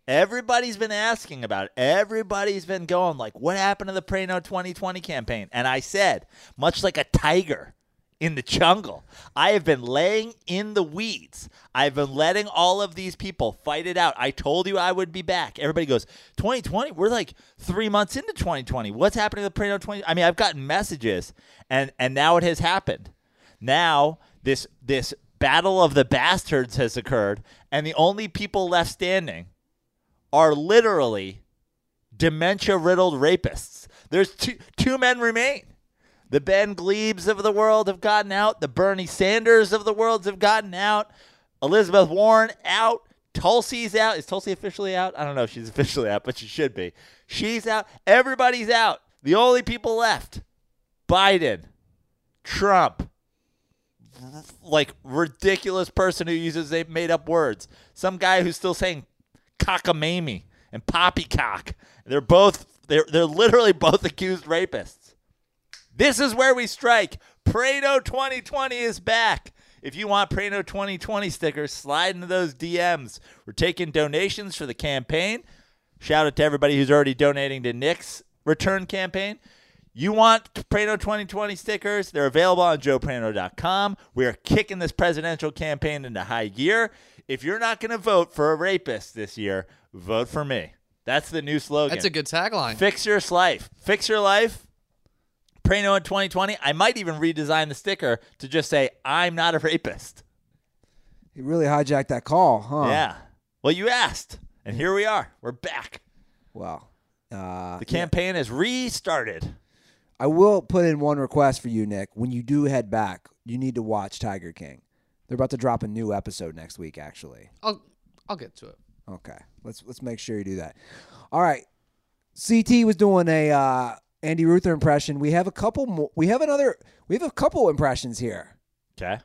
B: everybody's been asking about it. Everybody's been going like, "What happened to the Prano 2020 campaign?" And I said, much like a tiger in the jungle, I have been laying in the weeds. I've been letting all of these people fight it out. I told you I would be back. Everybody goes, 2020? We're like three months into 2020. What's happening to the Prano 20? I mean, I've gotten messages, and and now it has happened. Now this this battle of the bastards has occurred, and the only people left standing are literally dementia riddled rapists. There's two two men remain. The Ben Glebes of the world have gotten out. The Bernie Sanders of the world have gotten out. Elizabeth Warren out. Tulsi's out. Is Tulsi officially out? I don't know if she's officially out, but she should be. She's out. Everybody's out. The only people left Biden, Trump, like ridiculous person who uses they made up words. Some guy who's still saying cockamamie and poppycock. They're both they're they're literally both accused rapists. This is where we strike. Prano 2020 is back. If you want Prano 2020 stickers, slide into those DMs. We're taking donations for the campaign. Shout out to everybody who's already donating to Nick's return campaign. You want Prano 2020 stickers? They're available on joeprano.com. We are kicking this presidential campaign into high gear. If you're not going to vote for a rapist this year, vote for me. That's the new slogan.
C: That's a good tagline.
B: Fix your life. Fix your life. Prano in 2020. I might even redesign the sticker to just say, I'm not a rapist.
A: He really hijacked that call, huh?
B: Yeah. Well, you asked. And here we are. We're back.
A: Wow. uh,
B: The campaign has restarted.
A: I will put in one request for you, Nick. When you do head back, you need to watch Tiger King. They're about to drop a new episode next week, actually.
C: I'll I'll get to it.
A: Okay, let's let's make sure you do that. All right, CT was doing a uh, Andy Ruther impression. We have a couple more. We have another. We have a couple impressions here.
B: Okay.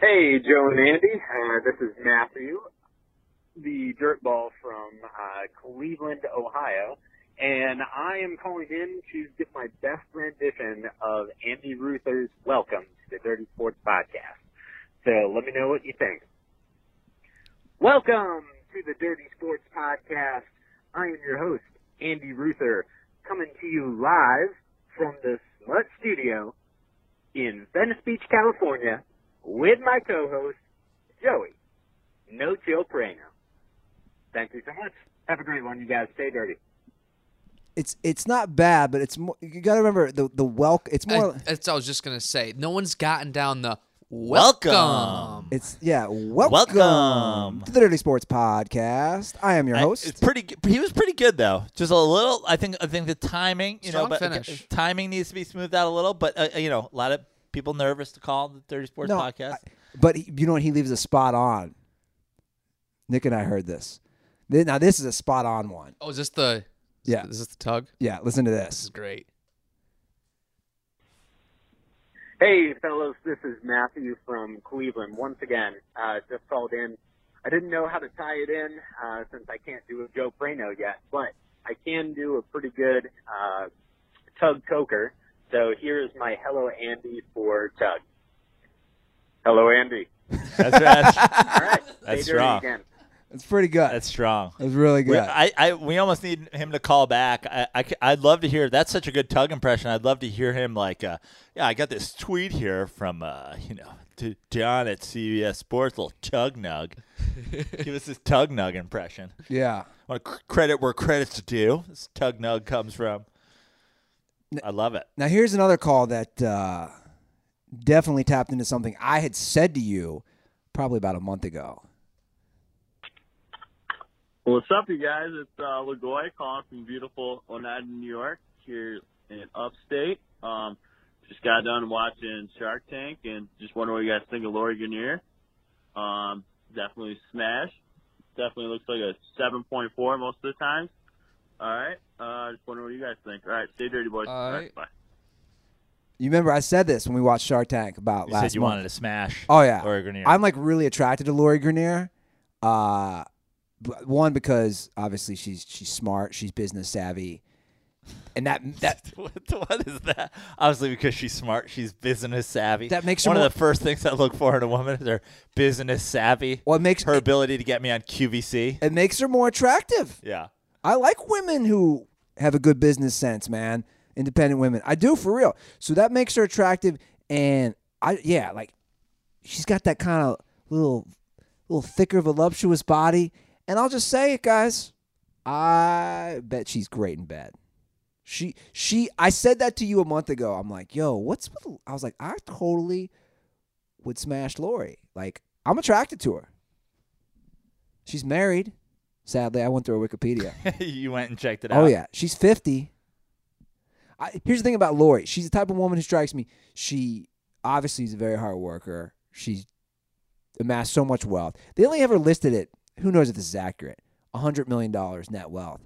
H: Hey, Joe and Andy. Uh, this is Matthew, the dirtball from uh, Cleveland, Ohio, and I am calling in to get my best rendition of Andy Ruther's "Welcome to the Dirty Sports Podcast." So let me know what you think. Welcome to the Dirty Sports Podcast. I am your host, Andy Ruther, coming to you live from the Smut Studio in Venice Beach, California, with my co-host, Joey No Chill Prano. Thank you so much. Have a great one, you guys. Stay dirty.
A: It's it's not bad, but it's more. You got to remember the the welcome. It's more.
C: I, that's what I was just gonna say. No one's gotten down the
B: Welcome.
C: welcome.
A: it's yeah. Welcome,
B: Welcome.
A: to the Dirty Sports Podcast. I am your
B: I-
A: host.
B: It's pretty. He was pretty good though. Just a little. I think. I think the timing. You know, but
C: finish.
B: timing needs to be smoothed out a little. But uh, you know, a lot of people nervous to call the Dirty Sports
A: No,
B: podcast.
A: I- but he, you know what? He leaves a spot on. Nick and I heard this. Now this is a spot on one.
C: Oh, is this the?
A: Yeah.
C: This is this the tug?
A: Yeah, listen to
C: This
A: this.
C: is great.
H: Hey, fellows, this is Matthew from Cleveland. Once again, uh, just called in. I didn't know how to tie it in uh, since I can't do a Joe Prano yet, but I can do a pretty good uh, Tug Coker. So here's my Hello Andy for Tug. Hello, Andy.
B: That's that's, *laughs*
H: All right,
B: That's
H: dirty
B: strong.
H: again.
A: It's pretty good.
B: that's strong.
A: It's really
B: We,
A: good.
B: I, I, we almost need him to call back. I, I, would love to hear. That's such a good tug impression. I'd love to hear him like, uh, yeah, I got this tweet here from, uh, you know, to John at CBS Sports, little tug nug. *laughs* Give us this tug nug impression.
A: yeah.
B: I want to cr- credit where credit's due. This tug nug comes from. I love it.
A: Now here's another call that uh, definitely tapped into something I had said to you probably about a month ago.
E: What's up, you guys? It's uh, Lagoy calling from beautiful Oneida, New York, here in upstate. Um, just got done watching Shark Tank and just wonder what you guys think of Lori Greiner. Um, definitely smash. Definitely looks like a 7.4 most of the time. All right. Uh, just wonder what you guys think. All right. Stay dirty, boys.
C: All
E: right.
C: right.
E: Bye.
A: You remember I said this when we watched Shark Tank about
B: You
A: last
B: said you
A: month.
B: wanted to smash.
A: Oh yeah,
B: Lori Greiner.
A: I'm like really attracted to Lori Greiner. Uh, b- one because obviously she's she's smart, she's business savvy, and that that *laughs*
B: what, is that? Obviously, because she's smart, she's business savvy.
A: That makes her
B: one
A: more-
B: of the first things I look for in a woman is her business savvy.
A: well it makes
B: her ability to get me on QVC.
A: it makes her more attractive.
B: Yeah,
A: I like women who have a good business sense, man. Independent women. I do for real. So that makes her attractive and I yeah, like she's got that kind of little little thicker voluptuous body. And I'll just say it, guys. I bet she's great in bed. She she I said that to you a month ago. I'm like, "Yo, what's with I was like, I totally would smash Lori. Like, I'm attracted to her. She's married. Sadly, I went through her Wikipedia. *laughs*
B: you went and checked it oh, out.
A: Oh yeah, she's fifty. I, here's the thing about Lori. She's the type of woman who strikes me. She obviously is a very hard worker. She's amassed so much wealth. They only ever listed it. Who knows if this is accurate? A hundred million dollars net wealth.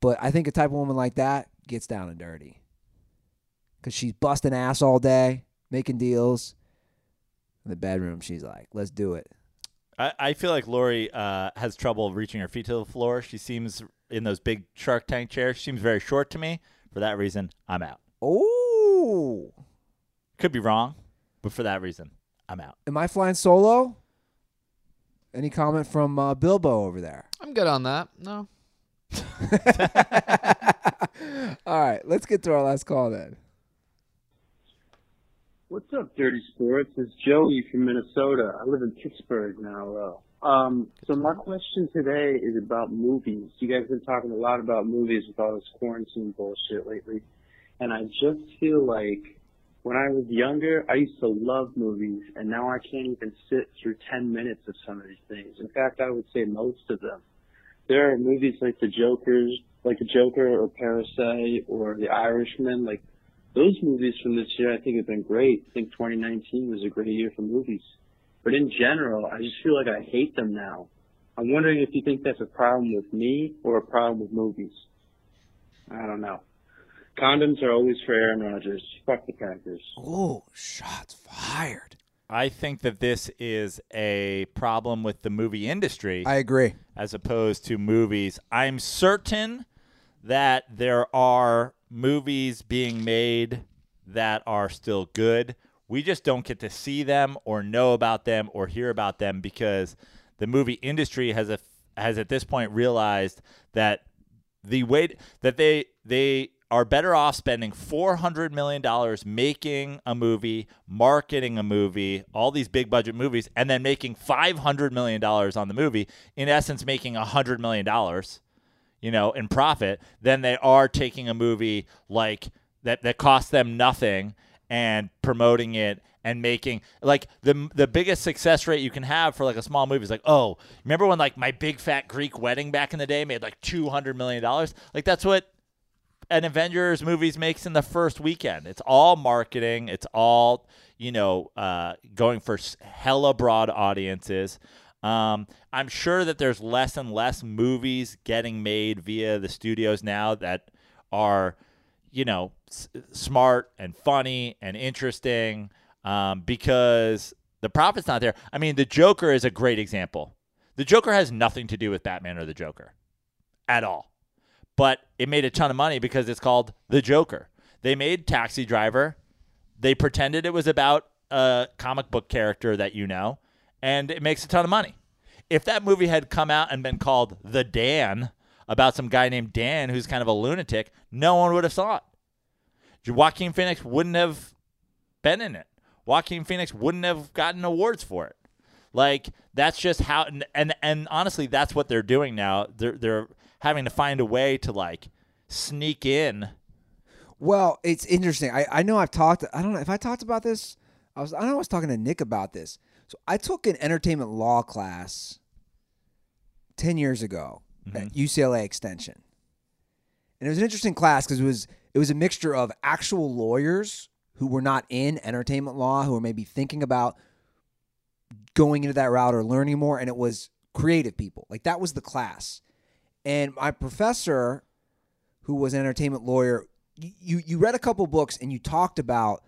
A: But I think a type of woman like that gets down and dirty because she's busting ass all day, making deals. In the bedroom, she's like, "Let's do it."
B: I, I feel like Lori uh, has trouble reaching her feet to the floor. She seems in those big Shark Tank chairs. She seems very short to me. For that reason, I'm out.
A: Oh,
B: Could be wrong, but for that reason, I'm out.
A: am I flying solo? Any comment from uh, Bilbo over there?
C: I'm good on that. No. *laughs*
A: All right, let's get to our last call then.
I: What's up, Dirty Sports? It's Joey from Minnesota. I live in Pittsburgh now, though. Um, so my question today is about movies. You guys have been talking a lot about movies with all this quarantine bullshit lately. And I just feel like when I was younger, I used to love movies, and now I can't even sit through 10 minutes of some of these things. In fact, I would say most of them. There are movies like The Joker's, like The Joker or Parasite or The Irishman, like those movies from this year I think have been great. I think 2019 was a great year for movies. But in general, I just feel like I hate them now. I'm wondering if you think that's a problem with me or a problem with movies. I don't know. Condoms are always for Aaron Rodgers. Fuck the Packers.
A: Oh, shots fired.
B: I think that this is a problem with the movie industry.
A: I agree.
B: as opposed to movies. I'm certain that there are movies being made that are still good. We just don't get to see them or know about them or hear about them because the movie industry has a has at this point realized that the way that they they are better off spending four hundred million dollars making a movie, marketing a movie, all these big budget movies, and then making five hundred million dollars on the movie. In essence, making hundred million dollars, you know, in profit, than they are taking a movie like that that costs them nothing and promoting it and making like the the biggest success rate you can have for like a small movie is like oh remember when like my big fat Greek wedding back in the day made like two hundred million dollars like that's what an Avengers movies makes in the first weekend it's all marketing it's all you know uh, going for hella broad audiences um, I'm sure that there's less and less movies getting made via the studios now that are you know, s- smart and funny and interesting um, because the profit's not there. I mean, the Joker is a great example. The Joker has nothing to do with Batman or the Joker at all. But it made a ton of money because it's called The Joker. They made Taxi Driver. They pretended it was about a comic book character that you know, and it makes a ton of money. If that movie had come out and been called The Dan, about some guy named Dan who's kind of a lunatic, no one would have saw it. Joaquin Phoenix wouldn't have been in it. Joaquin Phoenix wouldn't have gotten awards for it. Like that's just how and and, and honestly that's what they're doing now. They're they're having to find a way to like sneak in
A: Well, it's interesting. I, I know I've talked. I don't know if I talked about this. I was I know I was talking to Nick about this. So I took an entertainment law class ten years ago at mm-hmm. UCLA Extension, and it was an interesting class because it was it was a mixture of actual lawyers who were not in entertainment law, who were maybe thinking about going into that route or learning more, and it was creative people. Like that was the class, and my professor who was an entertainment lawyer, you you read a couple books and you talked about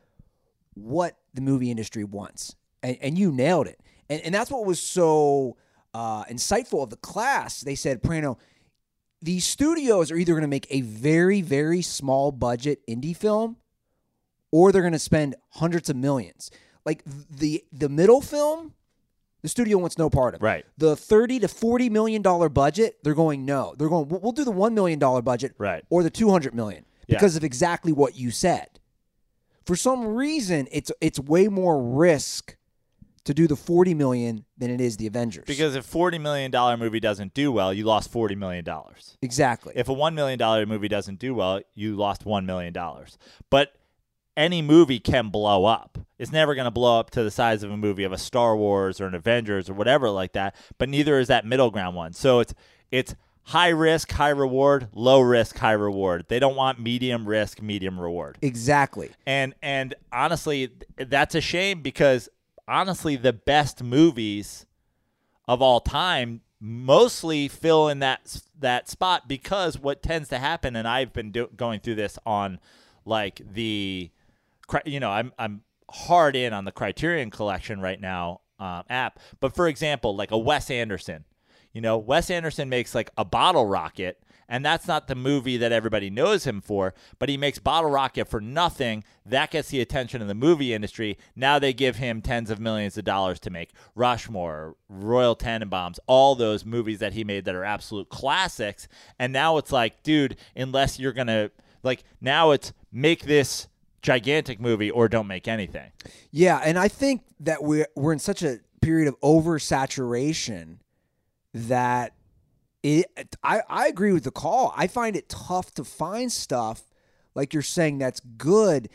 A: what the movie industry wants, and, and you nailed it. And and that's what was so uh, insightful of the class. They said, Prano, these studios are either going to make a very very small budget indie film, or they're going to spend hundreds of millions. Like the the middle film, the studio wants no part of. it.
B: Right.
A: The thirty to forty million dollar budget, they're going no. They're going. We'll, do the one million dollar budget,
B: Right.
A: or the two hundred million
B: Yeah.
A: because of exactly what you said. For some reason, it's it's way more risk to do the forty million than it is the Avengers.
B: because if forty million dollar movie doesn't do well, you lost forty million dollars.
A: exactly.
B: If a one million dollar movie doesn't do well, you lost one million dollars. But any movie can blow up. It's never going to blow up to the size of a movie of a Star Wars or an Avengers or whatever like that. But neither is that middle ground one. So it's it's high risk, high reward, low risk, high reward. They don't want medium risk, medium reward.
A: exactly.
B: And and honestly, that's a shame because honestly, the best movies of all time mostly fill in that that spot because what tends to happen, and I've been do- going through this on like the, you know, I'm I'm hard in on the Criterion Collection right now um, app, but for example, like a Wes Anderson, you know, Wes Anderson makes like a Bottle Rocket. And that's not the movie that everybody knows him for, but he makes Bottle Rocket for nothing. That gets the attention of the movie industry. Now they give him tens of millions of dollars to make Rushmore, Royal Tenenbaums, all those movies that he made that are absolute classics. And now it's like, dude, unless you're going to, like, now it's make this gigantic movie or don't make anything.
A: Yeah, and I think that we're we're in such a period of oversaturation that it. I I agree with the call. I find it tough to find stuff like you're saying that's good,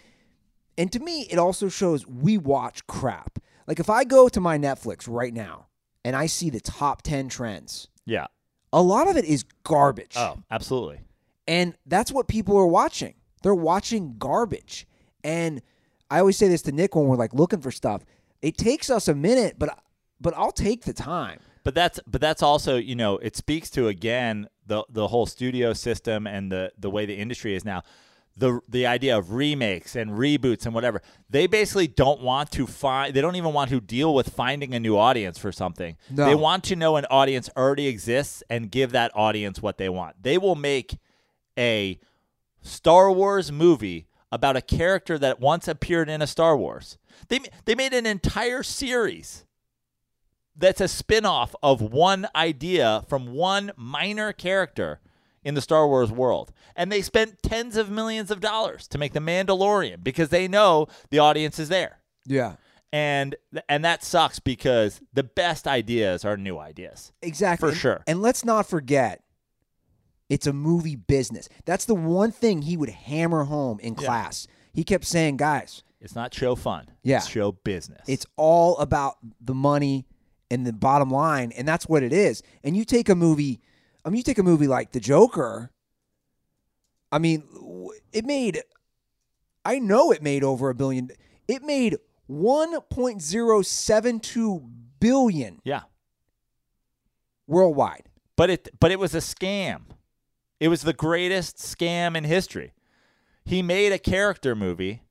A: and to me, it also shows we watch crap. Like if I go to my Netflix right now and I see the top ten trends,
B: Yeah.
A: a lot of it is garbage.
B: Oh, absolutely.
A: And that's what people are watching. They're watching garbage. And I always say this to Nick when we're like looking for stuff. It takes us a minute, but but I'll take the time.
B: But that's but that's also you know it speaks to again the the whole studio system and the the way the industry is now. The the idea of remakes and reboots and whatever they basically don't want to find. They don't even want to deal with finding a new audience for something.
A: No.
B: They want to know an audience already exists and give that audience what they want. They will make a Star Wars movie about a character that once appeared in a Star Wars. They they made an entire series that's a spin-off of one idea from one minor character in the Star Wars world. And they spent tens of millions of dollars to make The Mandalorian because they know the audience is there.
A: Yeah.
B: And and that sucks because the best ideas are new ideas.
A: Exactly.
B: For
A: And-
B: sure.
A: And let's not forget, it's a movie business. That's the one thing he would hammer home in class. He kept saying, guys,
B: It's not show fun.
A: Yeah.
B: It's show business.
A: it's all about the money and the bottom line, and that's what it is. And you take a movie, I mean, you take a movie like The Joker. I mean, it made, I know it made over a billion. It made 1.072 billion
B: yeah.
A: worldwide.
B: But it but it was a scam. It was the greatest scam in history. He made a character movie,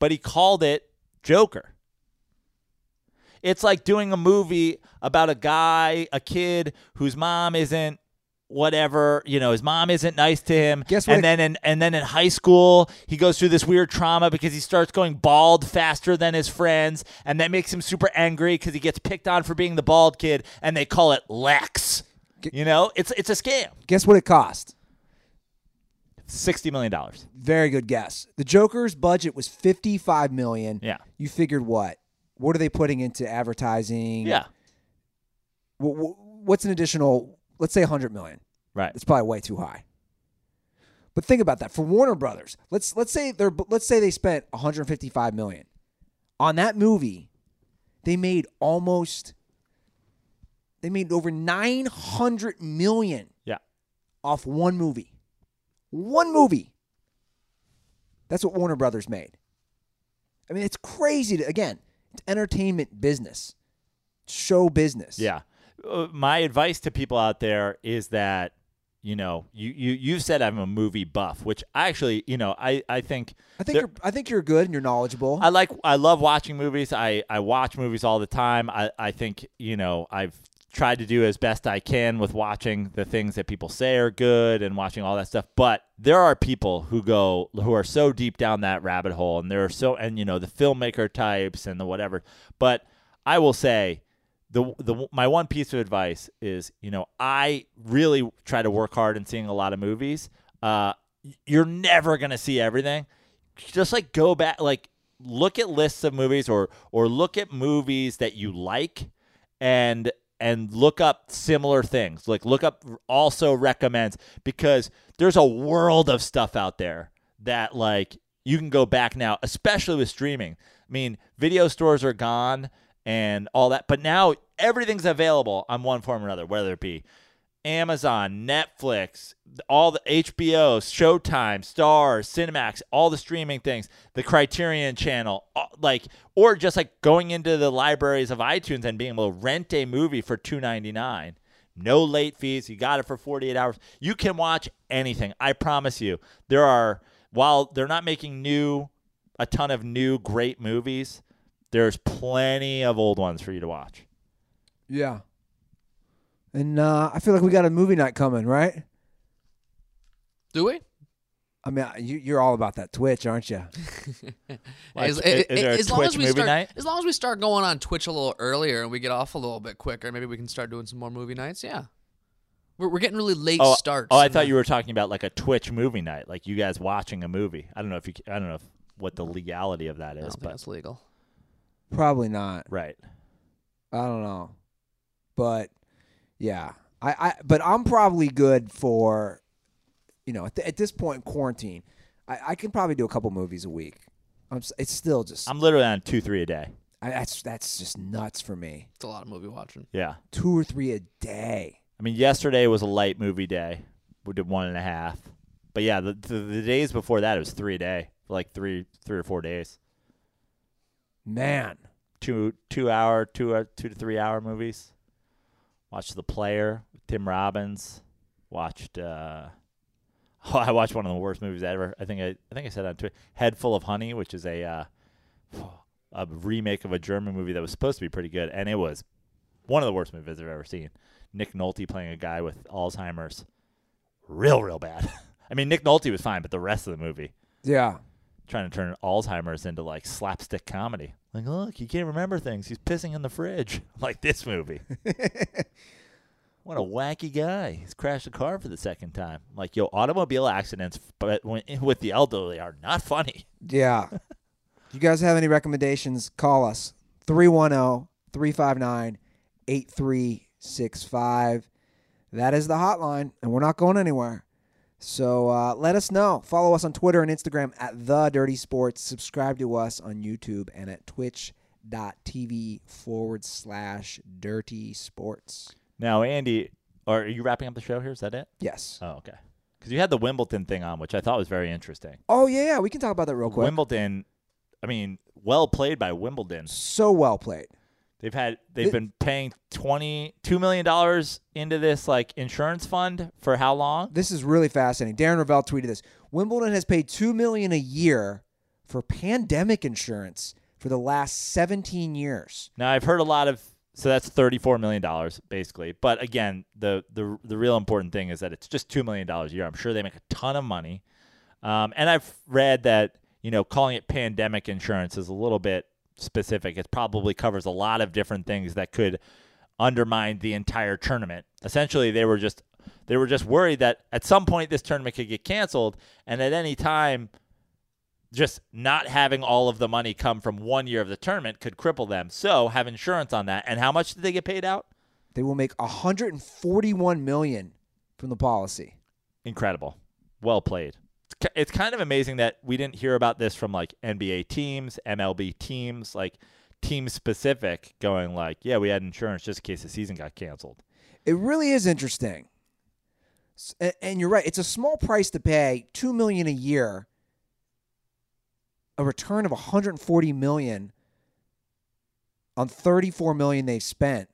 B: but he called it Joker. It's like doing a movie about a guy, a kid whose mom isn't whatever, you know, his mom isn't nice to him.
A: Guess what
B: And then in, and then in high school, he goes through this weird trauma because he starts going bald faster than his friends, and that makes him super angry because he gets picked on for being the bald kid, and they call it Lex. You know, it's it's a scam.
A: Guess what it cost?
B: Sixty million dollars.
A: Very good guess. The Joker's budget was 55 million.
B: Yeah.
A: You figured what? What are they putting into advertising?
B: Yeah.
A: Wh- wh- What's an additional, let's say 100 million.
B: Right.
A: It's probably way too high. But think about that for Warner Brothers. Let's let's say they're let's say they spent 155 million on that movie. They made almost they made over 900 million
B: Yeah.
A: off one movie. One movie. That's what Warner Brothers made. I mean, it's crazy to again, it's entertainment business. Show business.
B: Yeah. Uh, my advice to people out there is that you know you you you said I'm a movie buff, which I actually you know I I think
A: I think you're I think you're good and you're knowledgeable.
B: I like I love watching movies. I I watch movies all the time. I I think you know I've tried to do as best I can with watching the things that people say are good and watching all that stuff. But there are people who go who are so deep down that rabbit hole, and there are so and you know the filmmaker types and the whatever. But I will say the the my one piece of advice is you know I really try to work hard in seeing a lot of movies. Uh, you're never gonna see everything. Just like go back, like look at lists of movies or or look at movies that you like and and look up similar things. Like look up also recommends because there's a world of stuff out there that like you can go back now, especially with streaming. I mean, video stores are gone and all that, but now everything's available on one form or another, whether it be Amazon, Netflix, all the HBO, Showtime, Stars, Cinemax, all the streaming things, the Criterion channel, like or just like going into the libraries of iTunes and being able to rent a movie for 2.99. No late fees. You got it for 48 hours. You can watch anything. I promise you. There are while they're not making new a ton of new great movies, there's plenty of old ones for you to watch.
A: Yeah. And uh, I feel like we got a movie night coming, right?
C: Do we?
A: I mean, you, you're all about that Twitch, aren't you? *laughs*
C: As,
B: is- is a
C: as long as
B: Twitch
C: we
B: movie
C: start,
B: night?
C: as long as we start going on Twitch a little earlier and we get off a little bit quicker, maybe we can start doing some more movie nights. Yeah, we're, we're getting really late
B: Oh,
C: starts.
B: oh, I thought you were talking about like a Twitch movie night, like you guys watching a movie. I don't know if you, I don't know if, what the legality of that is,
C: I don't
B: is,
C: think
B: but
C: that's legal.
A: Probably not.
B: right.
A: I don't know. But yeah, I, I but I'm probably good for, you know, at, th- at this point in quarantine, I, I can probably do a couple movies a week. I'm, s- it's still just
B: I'm literally on two, three a day.
A: I, that's that's just nuts for me.
C: It's a lot of movie watching.
B: Yeah.
A: Two or three a day.
B: I mean, yesterday was a light movie day. We did one and a half. But yeah, the, the, the days before that, it was three a day, like three, three or four days.
A: Man,
B: Two, two hour, two, uh, two to three hour movies. Watched The Player, with Tim Robbins. Watched. uh Oh, *laughs* I watched one of the worst movies ever. I think I, I think I said on Twitter, Head Full of Honey, which is a uh, *sighs* a remake of a German movie that was supposed to be pretty good, and it was one of the worst movies I've ever seen. Nick Nolte playing a guy with Alzheimer's, real, real bad. *laughs* I mean, Nick Nolte was fine, but the rest of the movie,
A: yeah.
B: trying to turn Alzheimer's into like slapstick comedy. Like, look, he can't remember things. He's pissing in the fridge, *laughs* like this movie. *laughs* What a wacky guy. He's crashed a car for the second time. Like, yo, automobile accidents but when, *laughs* with the elderly are not funny.
A: Yeah. if you guys have any recommendations, call us 310 359 8365. That is the hotline, and we're not going anywhere. So uh, let us know. Follow us on Twitter and Instagram at The Dirty Sports. Subscribe to us on YouTube and at twitch.tv forward slash dirty sports.
B: Now, Andy, are you wrapping up the show here? Is that it?
A: Yes.
B: Oh, okay. Because you had the Wimbledon thing on, which I thought was very interesting.
A: Oh, yeah, yeah. We can talk about that real quick.
B: Wimbledon, I mean, well played by Wimbledon.
A: so well played.
B: They've had they've
A: It-
B: been paying twenty two million dollars into this like insurance fund for how long?
A: This is really fascinating. Darren Rovell tweeted this. Wimbledon has paid two million a year for pandemic insurance for the last 17 years.
B: Now I've heard a lot of so that's thirty four million dollars basically. But again, the the the real important thing is that it's just two million dollars a year. I'm sure they make a ton of money. Um, and I've read that you know calling it pandemic insurance is a little bit specific. It probably covers a lot of different things that could undermine the entire tournament. Essentially, they were just they were just worried that at some point this tournament could get canceled, and at any time, just not having all of the money come from one year of the tournament could cripple them. So have insurance on that. And how much did they get paid out?
A: They will make 141 million from the policy.
B: Incredible. Well played. It's It's kind of amazing that we didn't hear about this from like NBA teams, MLB teams, like team specific, going like, yeah, we had insurance just in case the season got canceled.
A: It really is interesting. And you're right. It's a small price to pay, 2 million a year. A return of 140 million on 34 million they've spent.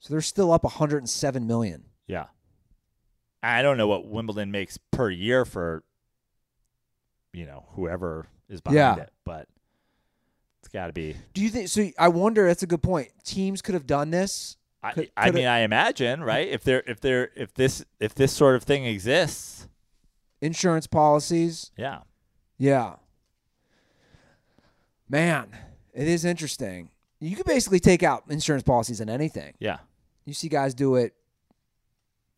A: So they're still up 107 million.
B: Yeah. I don't know what Wimbledon makes per year for, you know, whoever is behind
A: Yeah.
B: it, but it's got to be.
A: Do you think so I wonder that's a good point. Teams could have done this.
B: I,
A: Could-
B: I
A: could
B: mean,
A: it-
B: I imagine, right? *laughs* If there, if there, if this, if this sort of thing exists,
A: Insurance policies.
B: yeah.
A: Yeah. Man, it is interesting. You could basically take out insurance policies on anything.
B: Yeah.
A: You see guys do it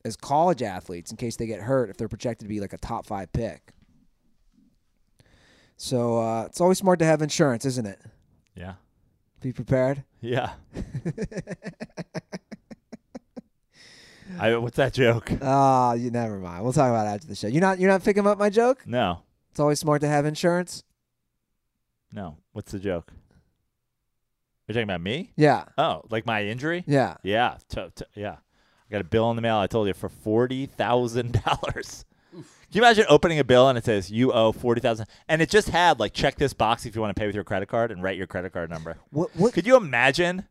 A: as college athletes in case they get hurt if they're projected to be like a top five pick. So uh, it's always smart to have insurance, isn't it?
B: Yeah.
A: Be prepared. *laughs*
B: Yeah. I, what's that joke?
A: Ah, you never mind. We'll talk about it after the show. You're not you're not picking up my joke.
B: No.
A: It's always smart to have insurance.
B: No. What's the joke? You're talking about me?
A: Yeah,
B: Oh, like my injury?
A: yeah.
B: Yeah. To, to, yeah. I got a bill in the mail. I told you for forty thousand *laughs* dollars. Can you imagine opening a bill and it says you owe forty thousand, and it just had like check this box if you want to pay with your credit card and write your credit card number.
A: What what
B: Could you imagine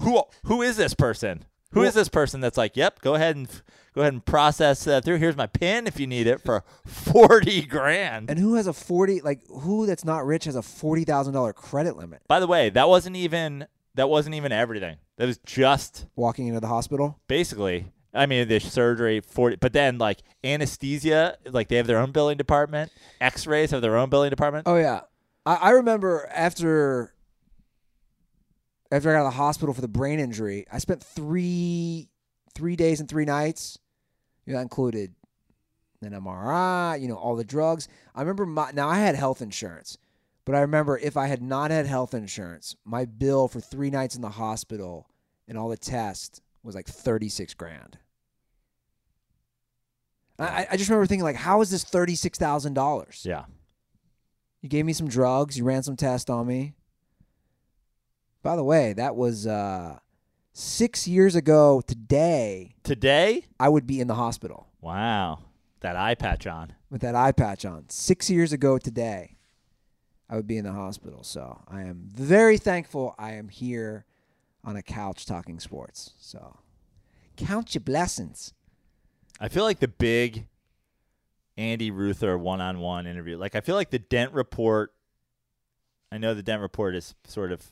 B: who who is this person? Who is
A: Well-
B: this person that's like, "Yep, go ahead and go ahead and process that through. Here's my pin if you need it for 40 grand."
A: and who has a forty like who that's not rich has a forty thousand dollar credit limit
B: By the way, that wasn't even that wasn't even everything. That was just
A: walking into the hospital?
B: basically I mean, the surgery, 40, but then like anesthesia, like they have their own billing department. X-rays have their own billing department.
A: Oh yeah, I, I remember after after I got out of the hospital for the brain injury, I spent three three days and three nights. You know, that included an MRI, you know, all the drugs. I remember my now I had health insurance, but I remember if I had not had health insurance, my bill for three nights in the hospital and all the tests was like thirty six grand. I, I just remember thinking like, how is this thirty six thousand dollars?
B: Yeah.
A: You gave me some drugs. You ran some tests on me. By the way, that was uh, six years ago today.
B: Today?
A: I would be in the hospital
B: Wow. That eye patch on.
A: with that eye patch on. Six years ago today, I would be in the hospital. So I am very thankful I am here on a couch talking sports. So count your blessings.
B: I feel like the big Andy Ruther one-on-one interview. Like I feel like the Dent report. I know the Dent report is sort of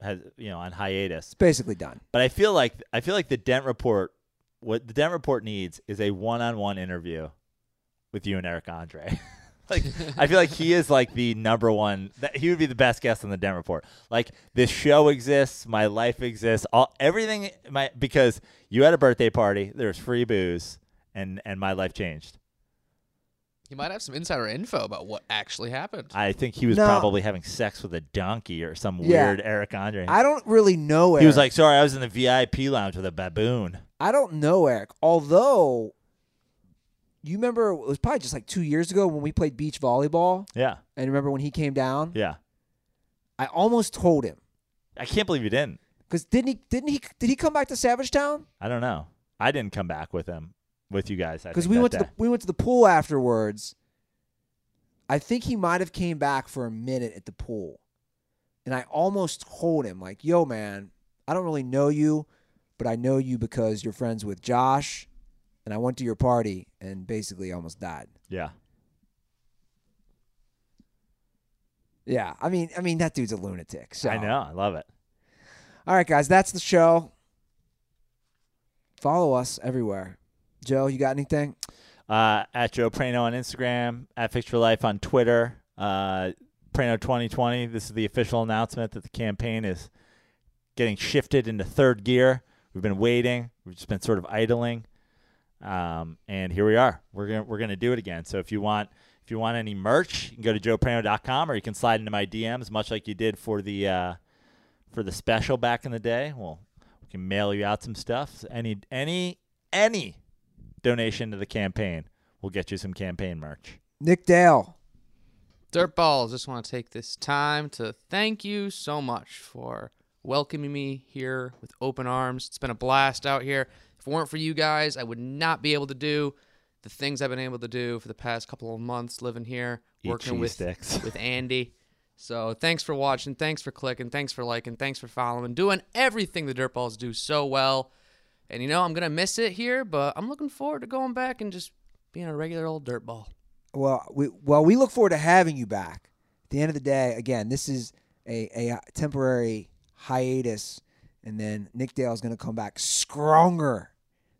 B: has you know on hiatus,
A: It's basically done.
B: but I feel like I feel like the Dent report. What the Dent report needs is a one-on-one interview with you and Eric Andre. *laughs* like I feel like he is like the number one. That, he would be the best guest on the Den Report. Like this show exists, my life exists, all everything. My because you had a birthday party, there's free booze, and and my life changed.
C: You might have some insider info about what actually happened.
B: I think he was
A: No.
B: probably having sex with a donkey or some
A: Yeah.
B: weird Eric Andre.
A: I don't really know Eric.
B: he was like, "Sorry, I was in the VIP lounge with a baboon."
A: I don't know Eric. Although, you remember it was probably just like two years ago when we played beach volleyball,
B: Yeah,
A: and remember when he came down?
B: yeah.
A: I almost told him
B: I can't believe you didn't.
A: because didn't he? Didn't he? Did he come back to Savage Town?
B: I don't know. I didn't come back with him, with you guys.
A: Because we went to the we went to the pool afterwards. I think he might have came back for a minute at the pool, and I almost told him like, "Yo, man, I don't really know you, but I know you because you're friends with Josh, and I went to your party and basically almost died."
B: Yeah.
A: Yeah, I mean, I mean that dude's a lunatic. So
B: I know. I love it.
A: All right, guys, that's the show. Follow us everywhere. Joe, you got anything?
B: Uh, at Joe Prano on Instagram, at Fix for Life on Twitter. Uh, Prano 2020. This is the official announcement that the campaign is getting shifted into third gear. We've been waiting. We've just been sort of idling, um, and here we are. We're gonna we're gonna do it again. So if you want if you want any merch, you can go to joeprano.com or you can slide into my DMs, much like you did for the uh, for the special back in the day. Well, we can mail you out some stuff. Any any any donation to the campaign will get you some campaign merch.
A: Nick Dale.
C: Dirtballs, just want to take this time to thank you so much for welcoming me here with open arms. It's been a blast out here. If it weren't for you guys, I would not be able to do the things I've been able to do for the past couple of months living here,
B: Eat
C: working with
B: sticks.
C: with *laughs* Andy. So thanks for watching, thanks for clicking, thanks for liking, thanks for following, doing everything the Dirtballs do so well. And you know, I'm gonna miss it here, but I'm looking forward to going back and just being a regular old dirtball.
A: Well, we well we look forward to having you back. At the end of the day, again, this is a, a temporary hiatus, and then Nick Dale is going to come back stronger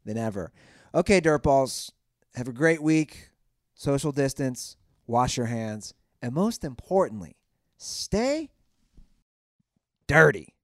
A: than ever. Okay, dirtballs, have a great week. Social distance, wash your hands, and most importantly, stay dirty.